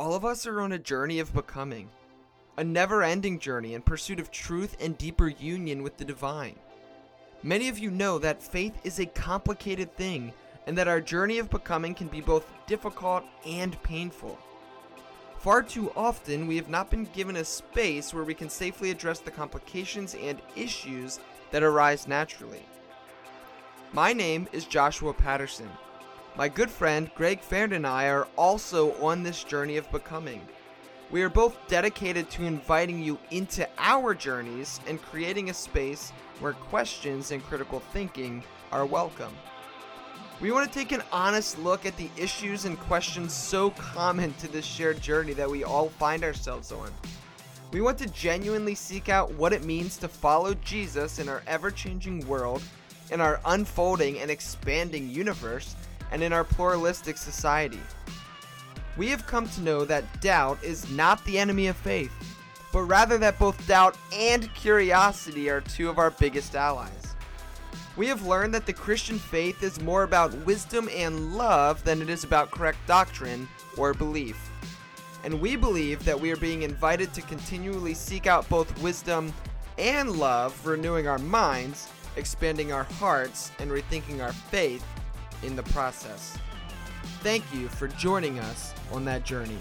All of us are on a journey of becoming, a never ending journey in pursuit of truth and deeper union with the divine. Many of you know that faith is a complicated thing and that our journey of becoming can be both difficult and painful. Far too often, we have not been given a space where we can safely address the complications and issues that arise naturally. My name is Joshua Patterson. My good friend Greg Farrand and I are also on this journey of becoming. We are both dedicated to inviting you into our journeys and creating a space where questions and critical thinking are welcome. We want to take an honest look at the issues and questions so common to this shared journey that we all find ourselves on. We want to genuinely seek out what it means to follow Jesus in our ever changing world, in our unfolding and expanding universe, and in our pluralistic society. We have come to know that doubt is not the enemy of faith, but rather that both doubt and curiosity are two of our biggest allies. We have learned that the Christian faith is more about wisdom and love than it is about correct doctrine or belief. And we believe that we are being invited to continually seek out both wisdom and love, renewing our minds, expanding our hearts, and rethinking our faith in the process. Thank you for joining us on that journey.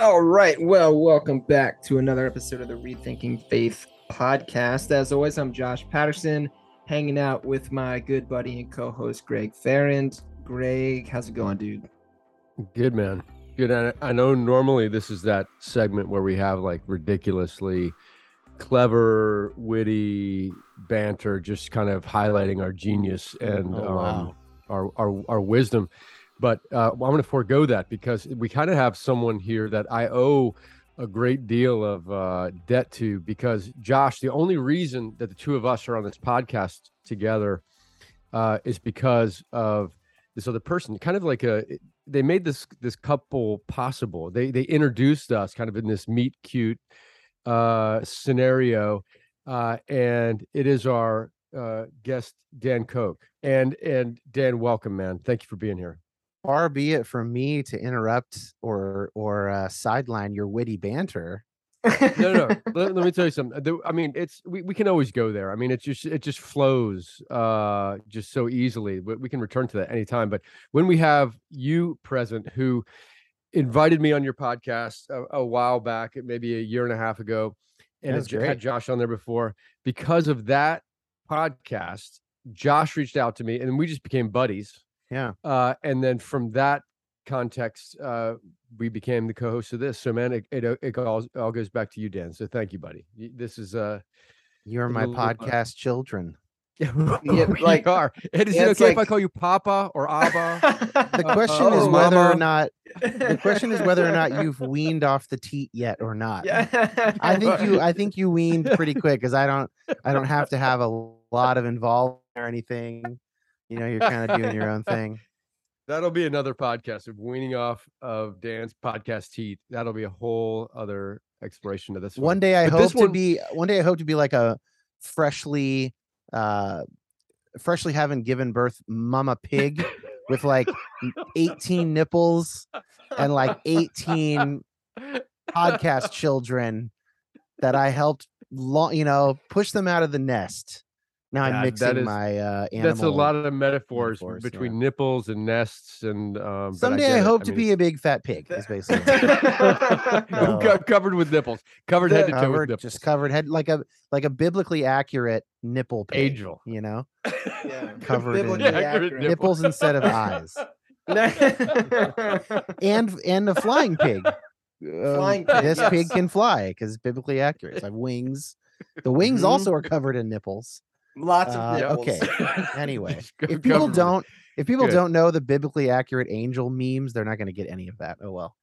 All right. Well, welcome back to another episode of the Rethinking Faith podcast. As always, I'm Josh Patterson, hanging out with my good buddy and co-host Greg Farrand. Greg, how's it going, dude? Good man. Good. I, I know normally this is that segment where we have like ridiculously clever, witty banter, just kind of highlighting our genius and Oh, wow. um, our, our our wisdom. But uh, I'm going to forego that because we kind of have someone here that I owe a great deal of uh, debt to. Because Josh, the only reason that the two of us are on this podcast together uh, is because of this other person. Kind of like a they made this this couple possible. They they introduced us kind of in this meet cute uh, scenario, uh, and it is our uh, guest Dan Koch. And and Dan, welcome, man. Thank you for being here. Far be it from me to interrupt or or uh, sideline your witty banter. No, no. let, let me tell you something. I mean, it's we, we can always go there. I mean, it's just it just flows uh just so easily. We, we can return to that anytime. But when we have you present, who invited me on your podcast a, a while back, maybe a year and a half ago, and That's had great. Josh on there before, because of that podcast, Josh reached out to me, and we just became buddies. Yeah. Uh, and then from that context, uh, we became the co-host of this. So, man, it it, it all, all goes back to you, Dan. So, thank you, buddy. This is uh, You're my little, uh, podcast children. Yeah, we like- are. And is yeah, it it's okay if I call you Papa or Abba? The Uh, question uh, is oh, whether or not the question is whether or not you've weaned off the teat yet or not. yeah. I think you I think you weaned pretty quick because I don't I don't have to have a lot of involvement or anything. You know, you're kind of doing your own thing. That'll be another podcast of weaning off of Dan's podcast teeth. That'll be a whole other exploration of this. One day I But hope to one- be one day I hope to be like a freshly uh freshly having given birth mama pig with like 18 nipples and like 18 podcast children that I helped long you know push them out of the nest. Now I'm Yeah, mixing is- my uh animal. That's a lot of metaphors metaphors, between yeah. nipples and nests and um Someday get I, it. hope to mean, be a big fat pig. Is basically it's- So- covered with nipples, covered head to toe with nipples. just covered head like a like a biblically accurate nipple pig. Angel. You know, Yeah. Covered in Biblically accurate accurate. nipple. nipples instead of eyes, and and a flying pig. Um, Flying pig, this yes. pig can fly because it's biblically accurate. It's like wings. The wings Mhm. also are covered in nipples. Lots of Uh, okay. Anyway, if people don't if people Good. don't know the biblically accurate angel memes, they're not going to get any of that. Oh well.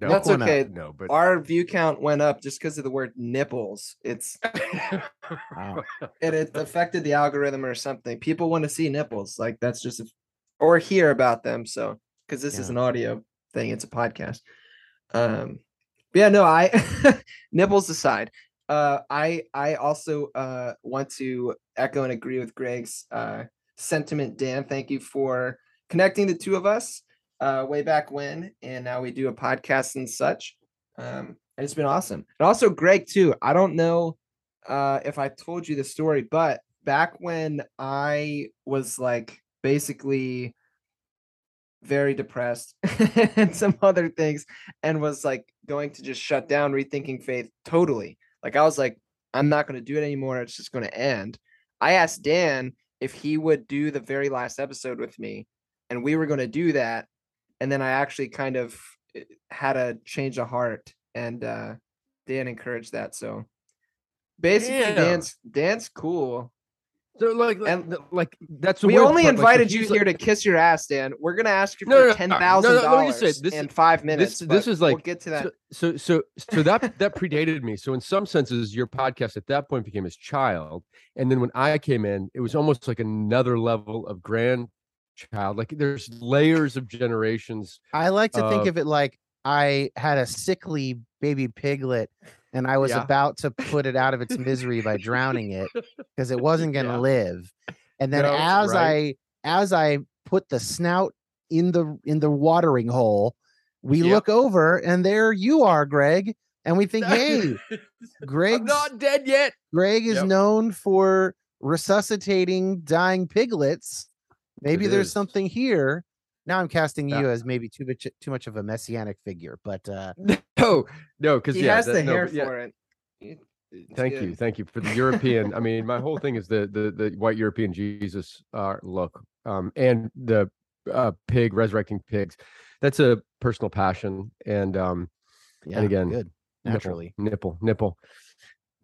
no, That's one up. okay. No, but Our view count went up just because of the word nipples. It's Wow. it, it affected the algorithm or something. People want to see nipples, like that's just a, or hear about them. So because this is an audio thing, it's a podcast. Um, yeah, no, I nipples aside. Uh, I I also uh, want to echo and agree with Greg's uh, sentiment. Dan, thank you for connecting the two of us uh, way back when, and now we do a podcast and such. Um, and it's been awesome. And also, Greg too. I don't know uh, if I told you the story, but back when I was like basically very depressed and some other things and was like going to just shut down rethinking faith totally like i was like i'm not going to do it anymore it's just going to end i asked dan if he would do the very last episode with me and we were going to do that and then i actually kind of eh, had a change of heart and uh dan encouraged that so basically Yeah. dan's dan's cool So like, And- like, like that's the we only part, like, invited you he's here like- to kiss your ass, Dan. We're gonna ask you No, for no, no, ten no, thousand no, let me just say, dollars in five minutes. this but is we'll like- get to that. So, so, so, so that that predated me. So, in some senses, your podcast at that point became his child, and then when I came in, it was almost like another level of grandchild. Like there's layers of generations. I like to think Uh, of it like I had a sickly baby piglet and I was Yeah. about to put it out of its misery by drowning it because it wasn't going to Yeah. live. And then No, as right. I as I put the snout in the in the watering hole, we Yep. look over and there you are, Greg, and we think, "Hey, I'm not dead yet. Greg is Yep. known for resuscitating dying piglets. Maybe It there's is. something here. Now I'm casting Yeah. you as maybe too much too much of a messianic figure, but uh No, no, because he yeah, has that- the no, hair yeah, for it. It- it's Thank good. you, thank you for the European. I mean, my whole thing is the the the white European Jesus uh, look, um, and the uh, pig resurrecting pigs. That's a personal passion, and um, yeah, and again, good nipple, naturally. nipple, nipple,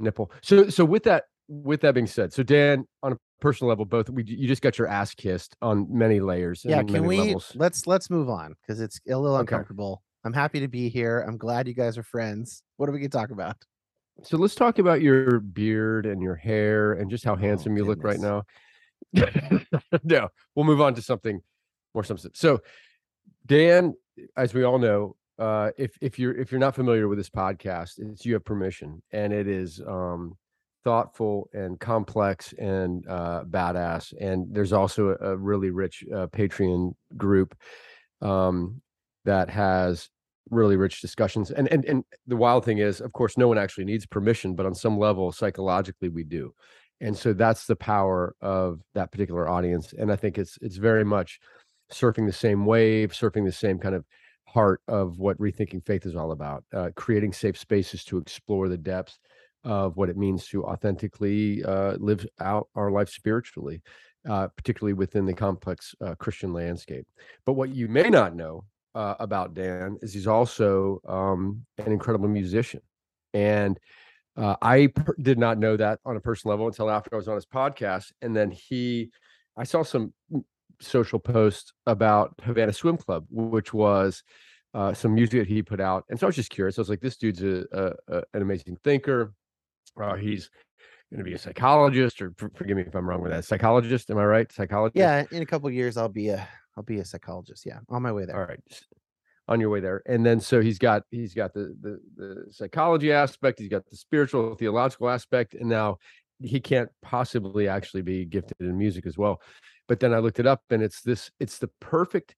nipple. So, so with that, with that being said, so Dan, on a personal level, both we you just got your ass kissed on many layers. Yeah, can we levels. let's let's move on because it's a little Okay. uncomfortable. I'm happy to be here. I'm glad you guys are friends. What do we can talk about? So let's talk about your beard and your hair and just how handsome you look right now. no, we'll move on to something more substantive. So, Dan, as we all know, uh, if if you're if you're not familiar with this podcast, it's you have permission, and it is um, thoughtful and complex and uh, badass. And there's also a, a really rich uh, Patreon group um, that has really rich discussions. And and and the wild thing is, of course, no one actually needs permission, but on some level, psychologically, we do. And so that's the power of that particular audience. And I think it's it's very much surfing the same wave, surfing the same kind of heart of what rethinking faith is all about, uh, creating safe spaces to explore the depths of what it means to authentically uh, live out our life spiritually, uh, particularly within the complex uh, Christian landscape. But what you may not know uh, about Dan is he's also um, an incredible musician. And uh, I per- did not know that on a personal level until after I was on his podcast. And then he, I saw some social posts about Havana Swim Club, which was uh, some music that he put out. And so I was just curious. I was like, this dude's a, a, a- an amazing thinker. Uh, he's going to be a psychologist, or for- forgive me if I'm wrong with that. Psychologist, am I right? Psychologist. Yeah, in a couple years I'll be a I'll be a psychologist. Yeah, on my way there. All right. On your way there. And then so he's got he's got the the the psychology aspect, he's got the spiritual theological aspect, and now he can't possibly actually be gifted in music as well. But then I looked it up and it's this it's the perfect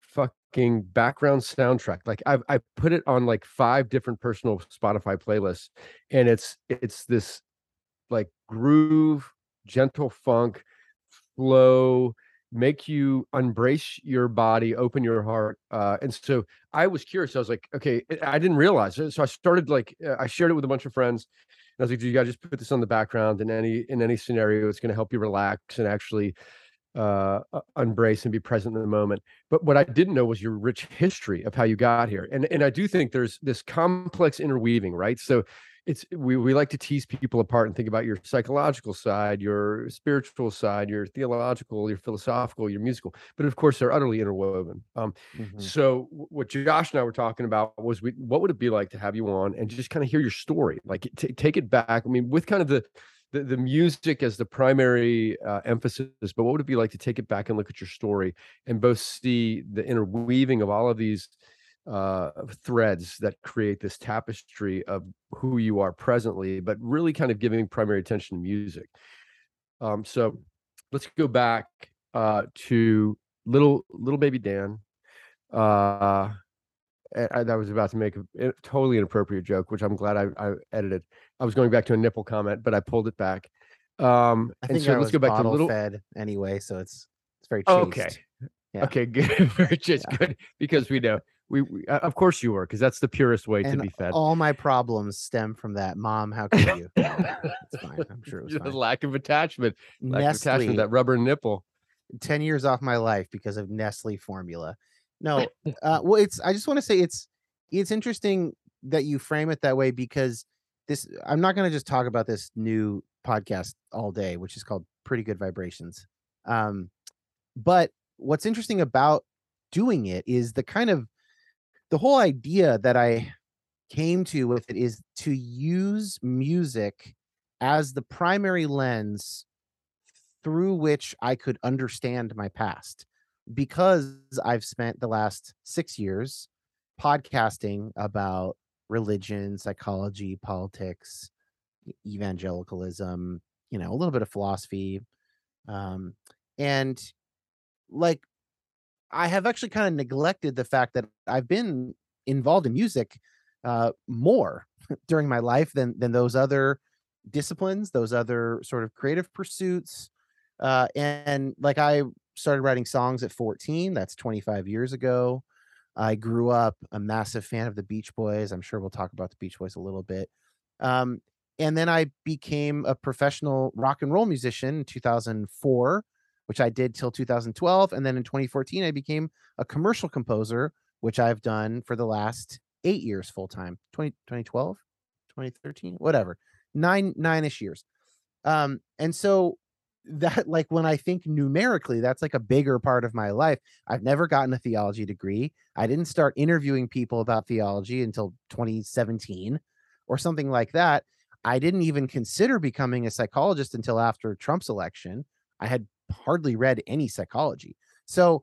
fucking background soundtrack. Like I've I put it on like five different personal Spotify playlists and it's it's this like groove, gentle funk, flow, make you embrace your body, open your heart. Uh, and so I was curious. I was like, okay, I- didn't realize it. So I started like uh, I shared it with a bunch of friends. And I was like, "Do you guys just put this on the background in any in any scenario? It's going to help you relax and actually uh, embrace and be present in the moment but what i didn't know was your rich history of how you got here and and i do think there's this complex interweaving right so it's we, we like to tease people apart and think about your psychological side your spiritual side your theological your philosophical your musical but of course they're utterly interwoven um Mhm. so what Josh and I were talking about was we what would it be like to have you on and just kind of hear your story, like t- take it back. I mean, with kind of the the, the music as the primary uh, emphasis, but what would it be like to take it back and look at your story and both see the interweaving of all of these uh, threads that create this tapestry of who you are presently, but really kind of giving primary attention to music. Um, so let's go back uh, to little little baby Dan. Uh, I, I was about to make a, totally inappropriate joke, which I'm glad I, I, edited. I was going back to a nipple comment, but I pulled it back. Um, I think so let's go back to little fed anyway, so it's it's very chaste. okay. Yeah. Okay, good. very just yeah. good because we know we, we uh, of course you were because that's the purest way and to be fed. All my problems stem from that. Mom, how can you? it's fine. I'm sure it was fine. lack of attachment, lack Nestle, of attachment, that rubber nipple. Ten years off my life because of Nestle formula. No, uh, well, it's. I just want to say it's it's interesting that you frame it that way because this. I'm not going to just talk about this new podcast all day, which is called Pretty Good Vibrations. Um, but what's interesting about doing it is the kind of the whole idea that I came to with it is to use music as the primary lens through which I could understand my past because I've spent the last six years podcasting about religion, psychology, politics, evangelicalism, you know, a little bit of philosophy. Um, and like I have actually kind of neglected the fact that I've been involved in music uh, more during my life than than those other disciplines, those other sort of creative pursuits. Uh, and like I started writing songs at 14, that's 25 years ago. I grew up a massive fan of the Beach Boys. I'm sure we'll talk about the Beach Boys a little bit. Um, and then I became a professional rock and roll musician in 2004 which I did till 2012. And then in 2014, I became a commercial composer, which I've done for the last eight years full time 20, 2012, 2013, whatever, nine, nine ish years. Um, and so that, like, when I think numerically, that's like a bigger part of my life. I've never gotten a theology degree. I didn't start interviewing people about theology until 2017 or something like that. I didn't even consider becoming a psychologist until after Trump's election. I had hardly read any psychology. So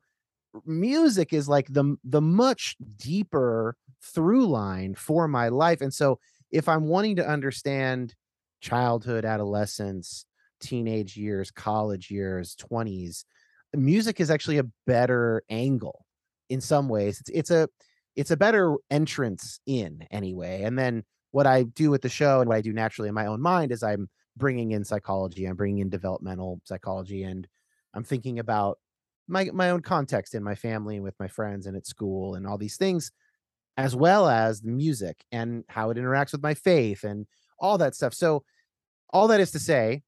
music is like the the much deeper through line for my life. And so if I'm wanting to understand childhood, adolescence, teenage years, college years, 20s, music is actually a better angle in some ways. It's it's a it's a better entrance in anyway. And then what I do with the show and what I do naturally in my own mind is I'm bringing in psychology, I'm bringing in developmental psychology and I'm thinking about my my own context in my family and with my friends and at school and all these things, as well as the music and how it interacts with my faith and all that stuff. So, all that is to say,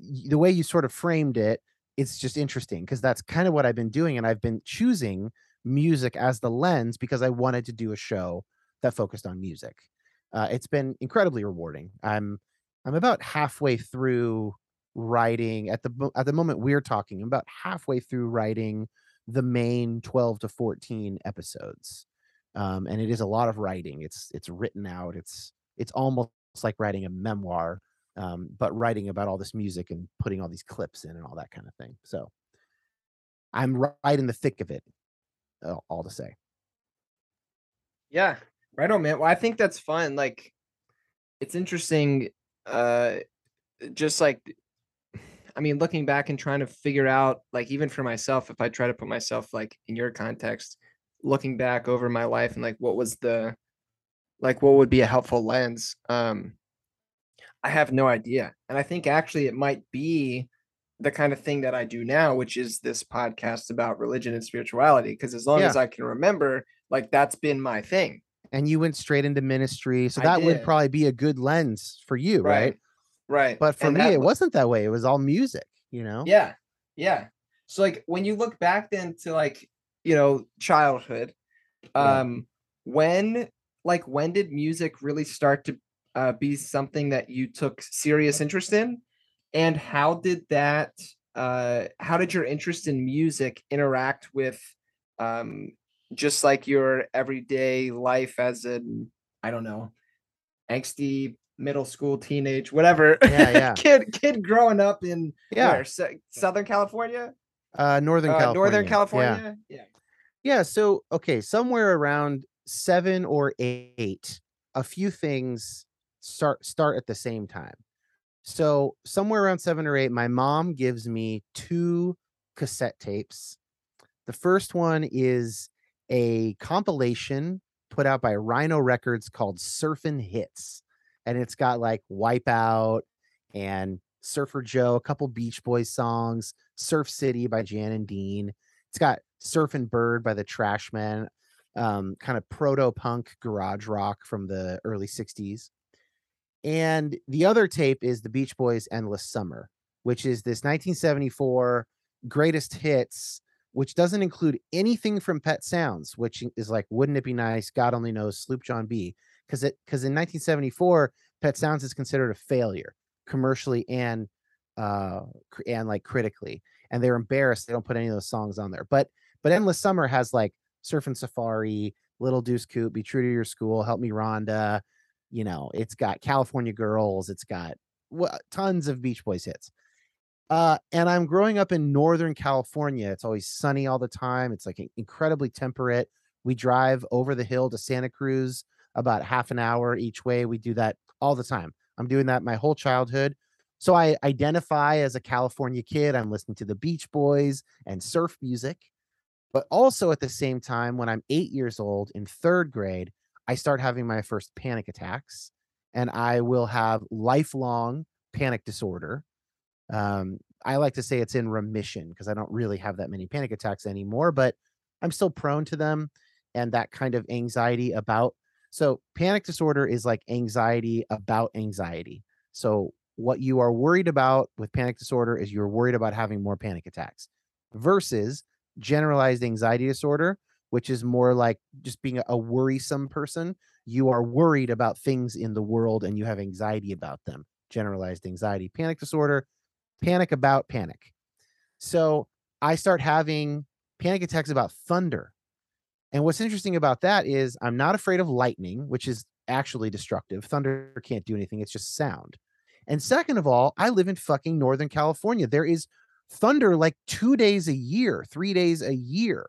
the way you sort of framed it, it's just interesting because that's kind of what I've been doing, and I've been choosing music as the lens because I wanted to do a show that focused on music. Uh, it's been incredibly rewarding. I'm I'm about halfway through writing at the at the moment we're talking about halfway through writing the main 12 to 14 episodes um, and it is a lot of writing it's it's written out it's it's almost like writing a memoir um, but writing about all this music and putting all these clips in and all that kind of thing so i'm right in the thick of it all to say. Yeah right on man well i think that's fun like it's interesting uh just like I mean, looking back and trying to figure out, like, even for myself, if I try to put myself like in your context, looking back over my life and like what was the, like, what would be a helpful lens? Um, I have no idea. And I think actually it might be the kind of thing that I do now, which is this podcast about religion and spirituality. Because as long yeah. as I can remember, like, that's been my thing. And you went straight into ministry. So that would probably be a good lens for you, right? right? Right. But for and me, it wasn't that way. It was all music, you know? Yeah. Yeah. So like when you look back then to like, you know, childhood, um, yeah. when like when did music really start to uh, be something that you took serious interest in? And how did that uh how did your interest in music interact with um just like your everyday life as an I don't know angsty middle school, teenage, whatever. Yeah, yeah. kid, kid growing up in yeah, where, Southern California, uh, Northern uh, California, Northern California. Yeah. yeah. Yeah. So, okay, somewhere around seven or eight, a few things start start at the same time. So, somewhere around seven or eight, my mom gives me two cassette tapes. The first one is a compilation put out by Rhino Records called Surfin' Hits. And it's got like Wipeout and Surfer Joe, a couple Beach Boys songs, Surf City by Jan and Dean. It's got Surfin' Bird by the Trashmen, um, kind of proto punk garage rock from the early 60s. And the other tape is the Beach Boys Endless Summer, which is this 1974 greatest hits, which doesn't include anything from Pet Sounds, which is like, wouldn't it be nice? God only knows, Sloop John B. Because it because in 1974, Pet Sounds is considered a failure commercially and uh and like critically and they're embarrassed they don't put any of those songs on there but but endless summer has like surfing safari little deuce coupe be true to your school help me rhonda you know it's got california girls it's got well, tons of beach boys hits uh and i'm growing up in northern california it's always sunny all the time it's like incredibly temperate we drive over the hill to santa cruz about half an hour each way we do that all the time I'm doing that my whole childhood. So I identify as a California kid. I'm listening to the Beach Boys and surf music. But also at the same time, when I'm eight years old in third grade, I start having my first panic attacks and I will have lifelong panic disorder. Um, I like to say it's in remission because I don't really have that many panic attacks anymore, but I'm still prone to them and that kind of anxiety about so panic disorder is like anxiety about anxiety. So what you are worried about with panic disorder is you're worried about having more panic attacks versus generalized anxiety disorder, which is more like just being a worrisome person. You are worried about things in the world and you have anxiety about them. Generalized anxiety, panic disorder, panic about panic. So I start having panic attacks about thunder and what's interesting about that is I'm not afraid of lightning, which is actually destructive. Thunder can't do anything, it's just sound. And second of all, I live in fucking Northern California. There is thunder like two days a year, three days a year.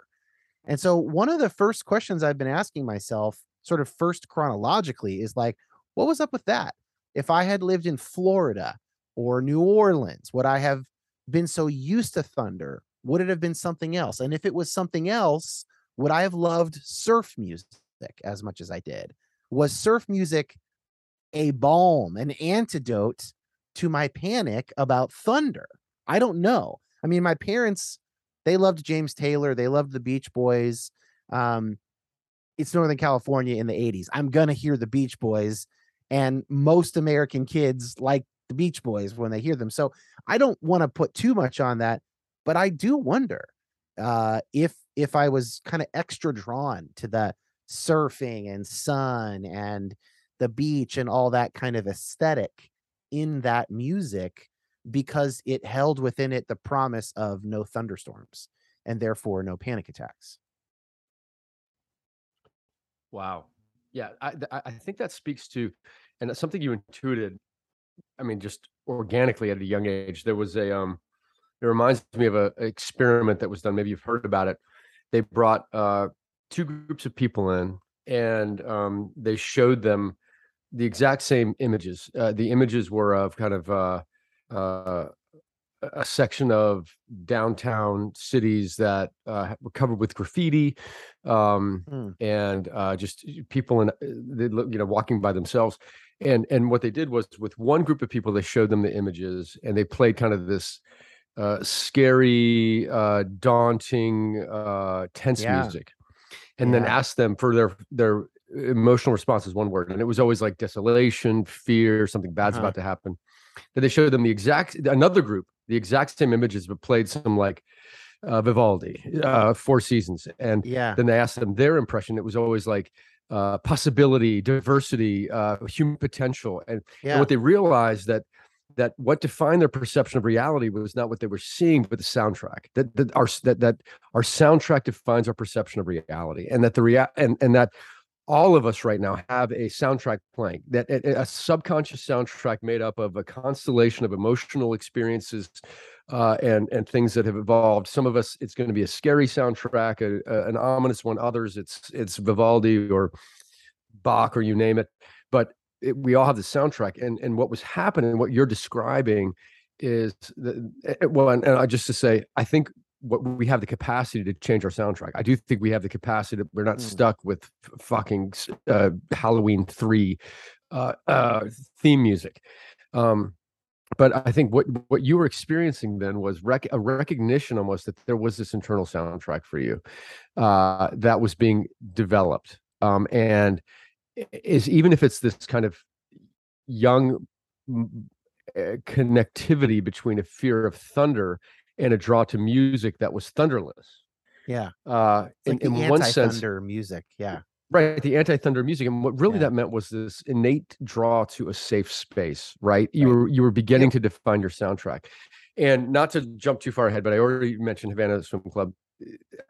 And so, one of the first questions I've been asking myself, sort of first chronologically, is like, what was up with that? If I had lived in Florida or New Orleans, would I have been so used to thunder? Would it have been something else? And if it was something else, would I have loved surf music as much as I did? Was surf music a balm, an antidote to my panic about thunder? I don't know. I mean, my parents, they loved James Taylor, they loved the Beach Boys. Um, it's Northern California in the 80s. I'm going to hear the Beach Boys. And most American kids like the Beach Boys when they hear them. So I don't want to put too much on that, but I do wonder uh, if if I was kind of extra drawn to the surfing and sun and the beach and all that kind of aesthetic in that music because it held within it the promise of no thunderstorms and therefore no panic attacks. Wow. Yeah, I I think that speaks to and that's something you intuited I mean just organically at a young age. There was a um it reminds me of a, a experiment that was done maybe you've heard about it they brought uh, two groups of people in and um, they showed them the exact same images. Uh, the images were of kind of uh, uh, a section of downtown cities that uh, were covered with graffiti um, mm. and uh, just people in you know walking by themselves. And and what they did was with one group of people, they showed them the images and they played kind of this uh, scary, uh, daunting, uh, tense yeah. music, and yeah. then ask them for their their emotional responses. One word, and it was always like desolation, fear, something bad's uh-huh. about to happen. Then they showed them the exact another group, the exact same images, but played some like uh, Vivaldi, uh, Four Seasons, and yeah. then they asked them their impression. It was always like uh, possibility, diversity, uh, human potential, and, yeah. and what they realized that that what defined their perception of reality was not what they were seeing, but the soundtrack. That that our that that our soundtrack defines our perception of reality, and that the rea- and and that all of us right now have a soundtrack playing that a, a subconscious soundtrack made up of a constellation of emotional experiences uh, and and things that have evolved. Some of us, it's going to be a scary soundtrack, a, a, an ominous one. Others, it's it's Vivaldi or Bach or you name it. But it, we all have the soundtrack, and and what was happening, what you're describing, is the eh, eh, well, and, and I just to say, I think what we have the capacity to change our soundtrack. I do think we have the capacity. To, we're not mm. stuck with fucking uh, Halloween three uh, uh, theme music. Um, but I think what what you were experiencing then was rec- a recognition almost that there was this internal soundtrack for you uh, that was being developed, um, and is even if it's this kind of young uh, connectivity between a fear of thunder and a draw to music that was thunderless. Yeah. Uh, in, like in one sense, thunder music. Yeah. Right, the anti-thunder music, and what really yeah. that meant was this innate draw to a safe space. Right, you right. were you were beginning to define your soundtrack, and not to jump too far ahead, but I already mentioned Havana Swim Club.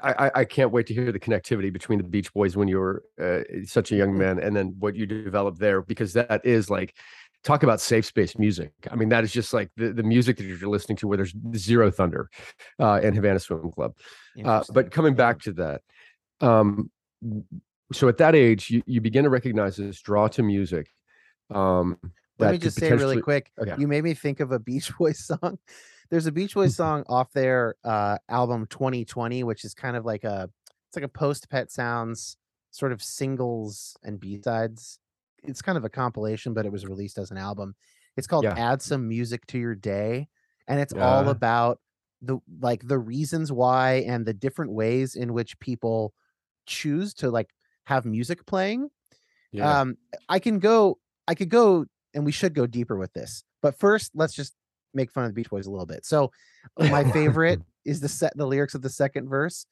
I, I can't wait to hear the connectivity between the Beach Boys when you were uh, such a young mm-hmm. man, and then what you developed there, because that is like talk about safe space music. I mean, that is just like the, the music that you're listening to where there's zero thunder uh, and Havana Swim Club. Uh, but coming back to that, um, so at that age, you, you begin to recognize this draw to music. Um, Let me just say really quick. Okay. You made me think of a Beach Boys song. There's a Beach Boys song off their uh, album 2020, which is kind of like a it's like a post Pet Sounds sort of singles and B sides it's kind of a compilation, but it was released as an album. It's called yeah. Add Some Music to Your Day. And it's yeah. all about the like the reasons why and the different ways in which people choose to like have music playing. Yeah. Um I can go I could go and we should go deeper with this. But first, let's just make fun of the Beach Boys a little bit. So my favorite is the set the lyrics of the second verse.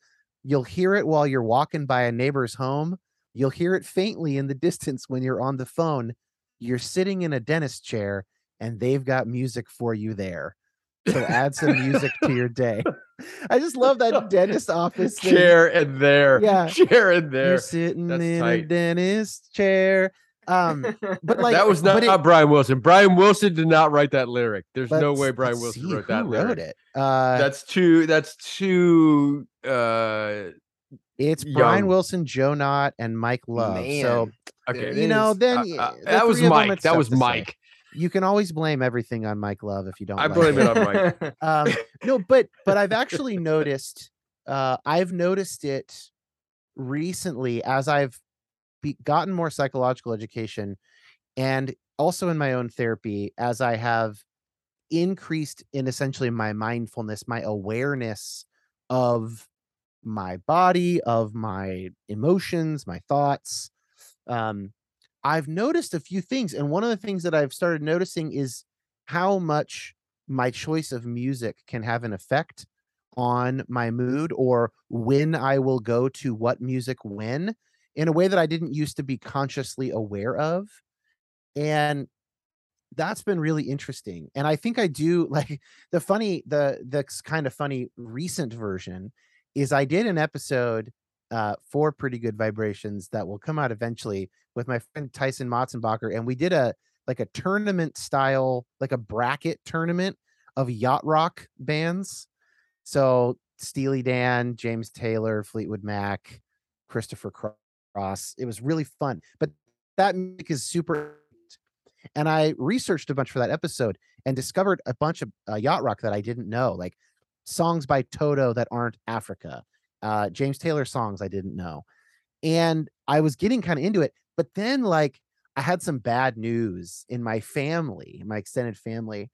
You'll hear it while you're walking by a neighbor's home You'll hear it faintly in the distance when you're on the phone. You're sitting in a dentist chair and they've got music for you there. So add some music to your day. I just love that dentist office thing. chair in there. Yeah, chair in there. You're sitting That's in tight. a dentist chair. Um, but like that was not, it, Brian Wilson. Brian Wilson did not write that lyric. There's no way Brian Wilson wrote that. Wrote lyric. it? Uh, that's too. That's too. Uh, it's Young. Brian Wilson, Joe Knott, and Mike Love. Man. So okay, you know, then uh, uh, that was Mike. That was Mike. You can always blame everything on Mike Love if you don't. I like blame it, it on Mike. um, no, but but I've actually noticed. Uh, I've noticed it recently as I've be, gotten more psychological education, and also in my own therapy as I have increased in essentially my mindfulness, my awareness of my body, of my emotions, my thoughts. Um, I've noticed a few things. And one of the things that I've started noticing is how much my choice of music can have an effect on my mood or when I will go to what music when in a way that I didn't used to be consciously aware of. And that's been really interesting. And I think I do like the funny, the the kind of funny recent version is I did an episode uh, for Pretty Good Vibrations that will come out eventually with my friend Tyson Motzenbacher, and we did a like a tournament style, like a bracket tournament of yacht rock bands. So Steely Dan, James Taylor, Fleetwood Mac, Christopher It was really fun, but that music is super. And I researched a bunch for that episode and discovered a bunch of uh, yacht rock that I didn't know, like songs by Toto that aren't Africa, uh, James Taylor songs I didn't know. And I was getting kind of into it. But then, like, I had some bad news in my family, my extended family.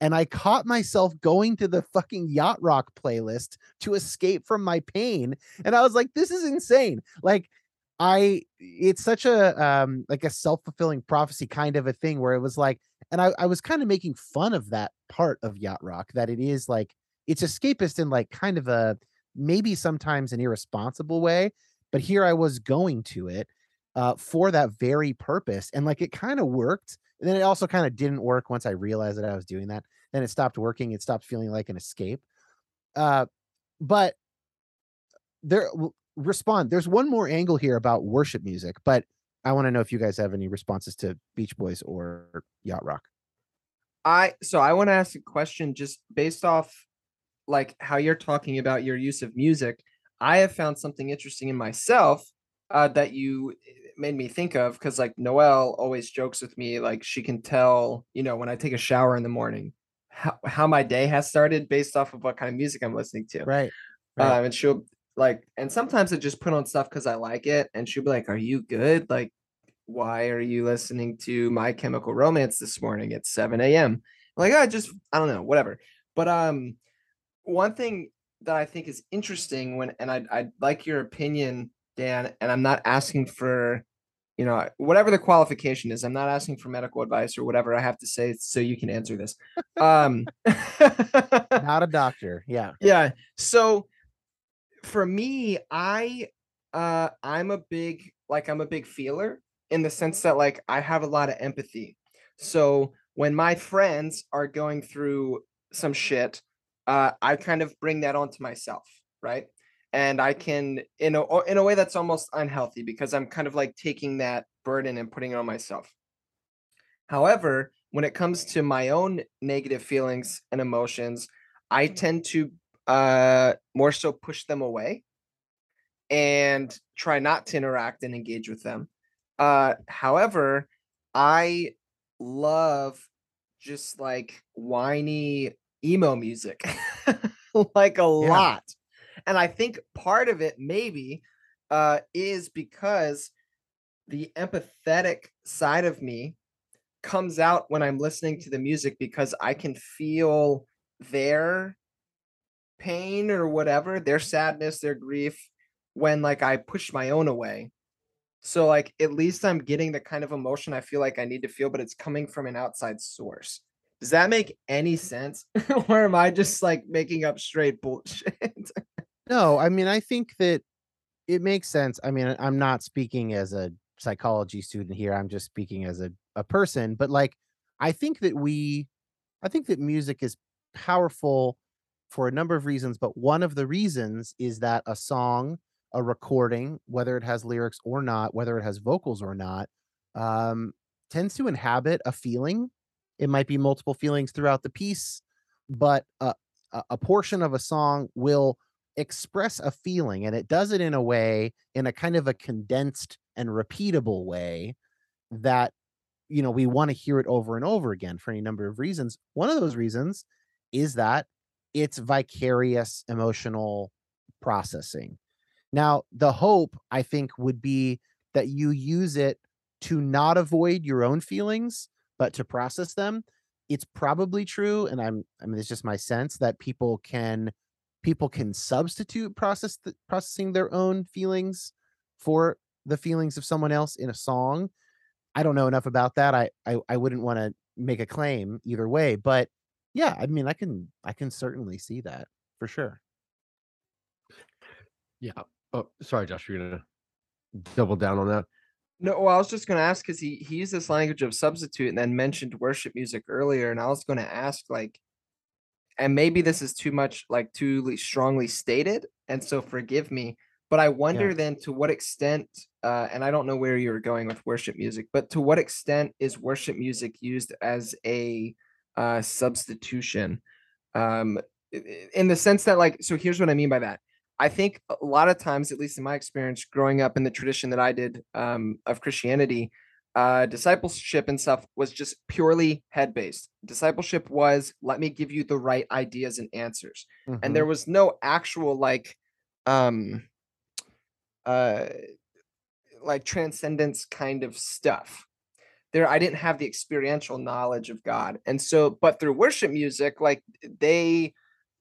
And I caught myself going to the fucking yacht rock playlist to escape from my pain. And I was like, this is insane. Like, I it's such a um like a self-fulfilling prophecy kind of a thing where it was like, and I, I was kind of making fun of that part of yacht rock that it is like it's escapist in like kind of a maybe sometimes an irresponsible way but here i was going to it uh, for that very purpose and like it kind of worked and then it also kind of didn't work once i realized that i was doing that then it stopped working it stopped feeling like an escape uh, but there respond. There's one more angle here about worship music, but I want to know if you guys have any responses to Beach Boys or Yacht Rock. I so I want to ask a question just based off like how you're talking about your use of music. I have found something interesting in myself uh, that you eh, made me think of because like Noelle always jokes with me like she can tell you know when I take a shower in the morning how, how my day has started based off of what kind of music I'm listening to. Right. right. Um, and she'll like, and sometimes I just put on stuff because I like it, and she'll be like, "Are you good? Like, why are you listening to My Chemical Romance this morning at 7 a.m.?" like, I just I don't know, whatever. But um, one thing that I think is interesting when, and I I'd like your opinion, Dan, and I'm not asking for you know whatever the qualification is i'm not asking for medical advice or whatever i have to say so you can answer this um not a doctor yeah yeah so for me i uh i'm a big like i'm a big feeler in the sense that like i have a lot of empathy. So when my friends are going through some shit uh i kind of bring that onto myself right? And I can in a in a way that's almost unhealthy because I'm kind of like taking that burden and putting it on myself. However, when it comes to my own negative feelings and emotions, I tend to uh more so push them away and try not to interact and engage with them. Uh however, I love just like whiny emo music like a yeah. lot and I think part of it maybe uh, is because the empathetic side of me comes out when I'm listening to the music because I can feel their pain or whatever, their sadness, their grief when like I push my own away. So like at least I'm getting the kind of emotion I feel like I need to feel, but it's coming from an outside source. Does that make any sense? or am I just like making up straight bullshit? No, I mean, I think that it makes sense. I mean, I'm not speaking as a psychology student here. I'm just speaking as a, a person, but like, I think that we, I think that music is powerful for a number of reasons, but one of the reasons is that a song, a recording, whether it has lyrics or not, whether it has vocals or not, um, tends to inhabit a feeling. It might be multiple feelings throughout the piece, but a, a portion of a song will express a feeling and it does it in a way in a kind of a condensed and repeatable way that you know we want to hear it over and over again for any number of reasons one of those reasons is that it's vicarious emotional processing now the hope i think would be that you use it to not avoid your own feelings but to process them it's probably true and i'm i mean it's just my sense that people can people can substitute process processing their own feelings for the feelings of someone else in a song. I don't know enough about that. I I, I wouldn't want to make a claim either way, but yeah, I mean, I can I can certainly see that for sure. Yeah. Oh, sorry, Josh. You're gonna double down on that. No, well, I was just going to ask because he he used this language of substitute and then mentioned worship music earlier, and I was going to ask like, and maybe this is too much like too strongly stated and so forgive me but i wonder yeah. then to what extent uh, and i don't know where you're going with worship music but to what extent is worship music used as a uh, substitution um, in the sense that like so here's what i mean by that i think a lot of times at least in my experience growing up in the tradition that i did um, of christianity uh, discipleship and stuff was just purely head based. Discipleship was let me give you the right ideas and answers, mm-hmm. and there was no actual like, um, uh, like transcendence kind of stuff. There, I didn't have the experiential knowledge of God, and so, but through worship music, like they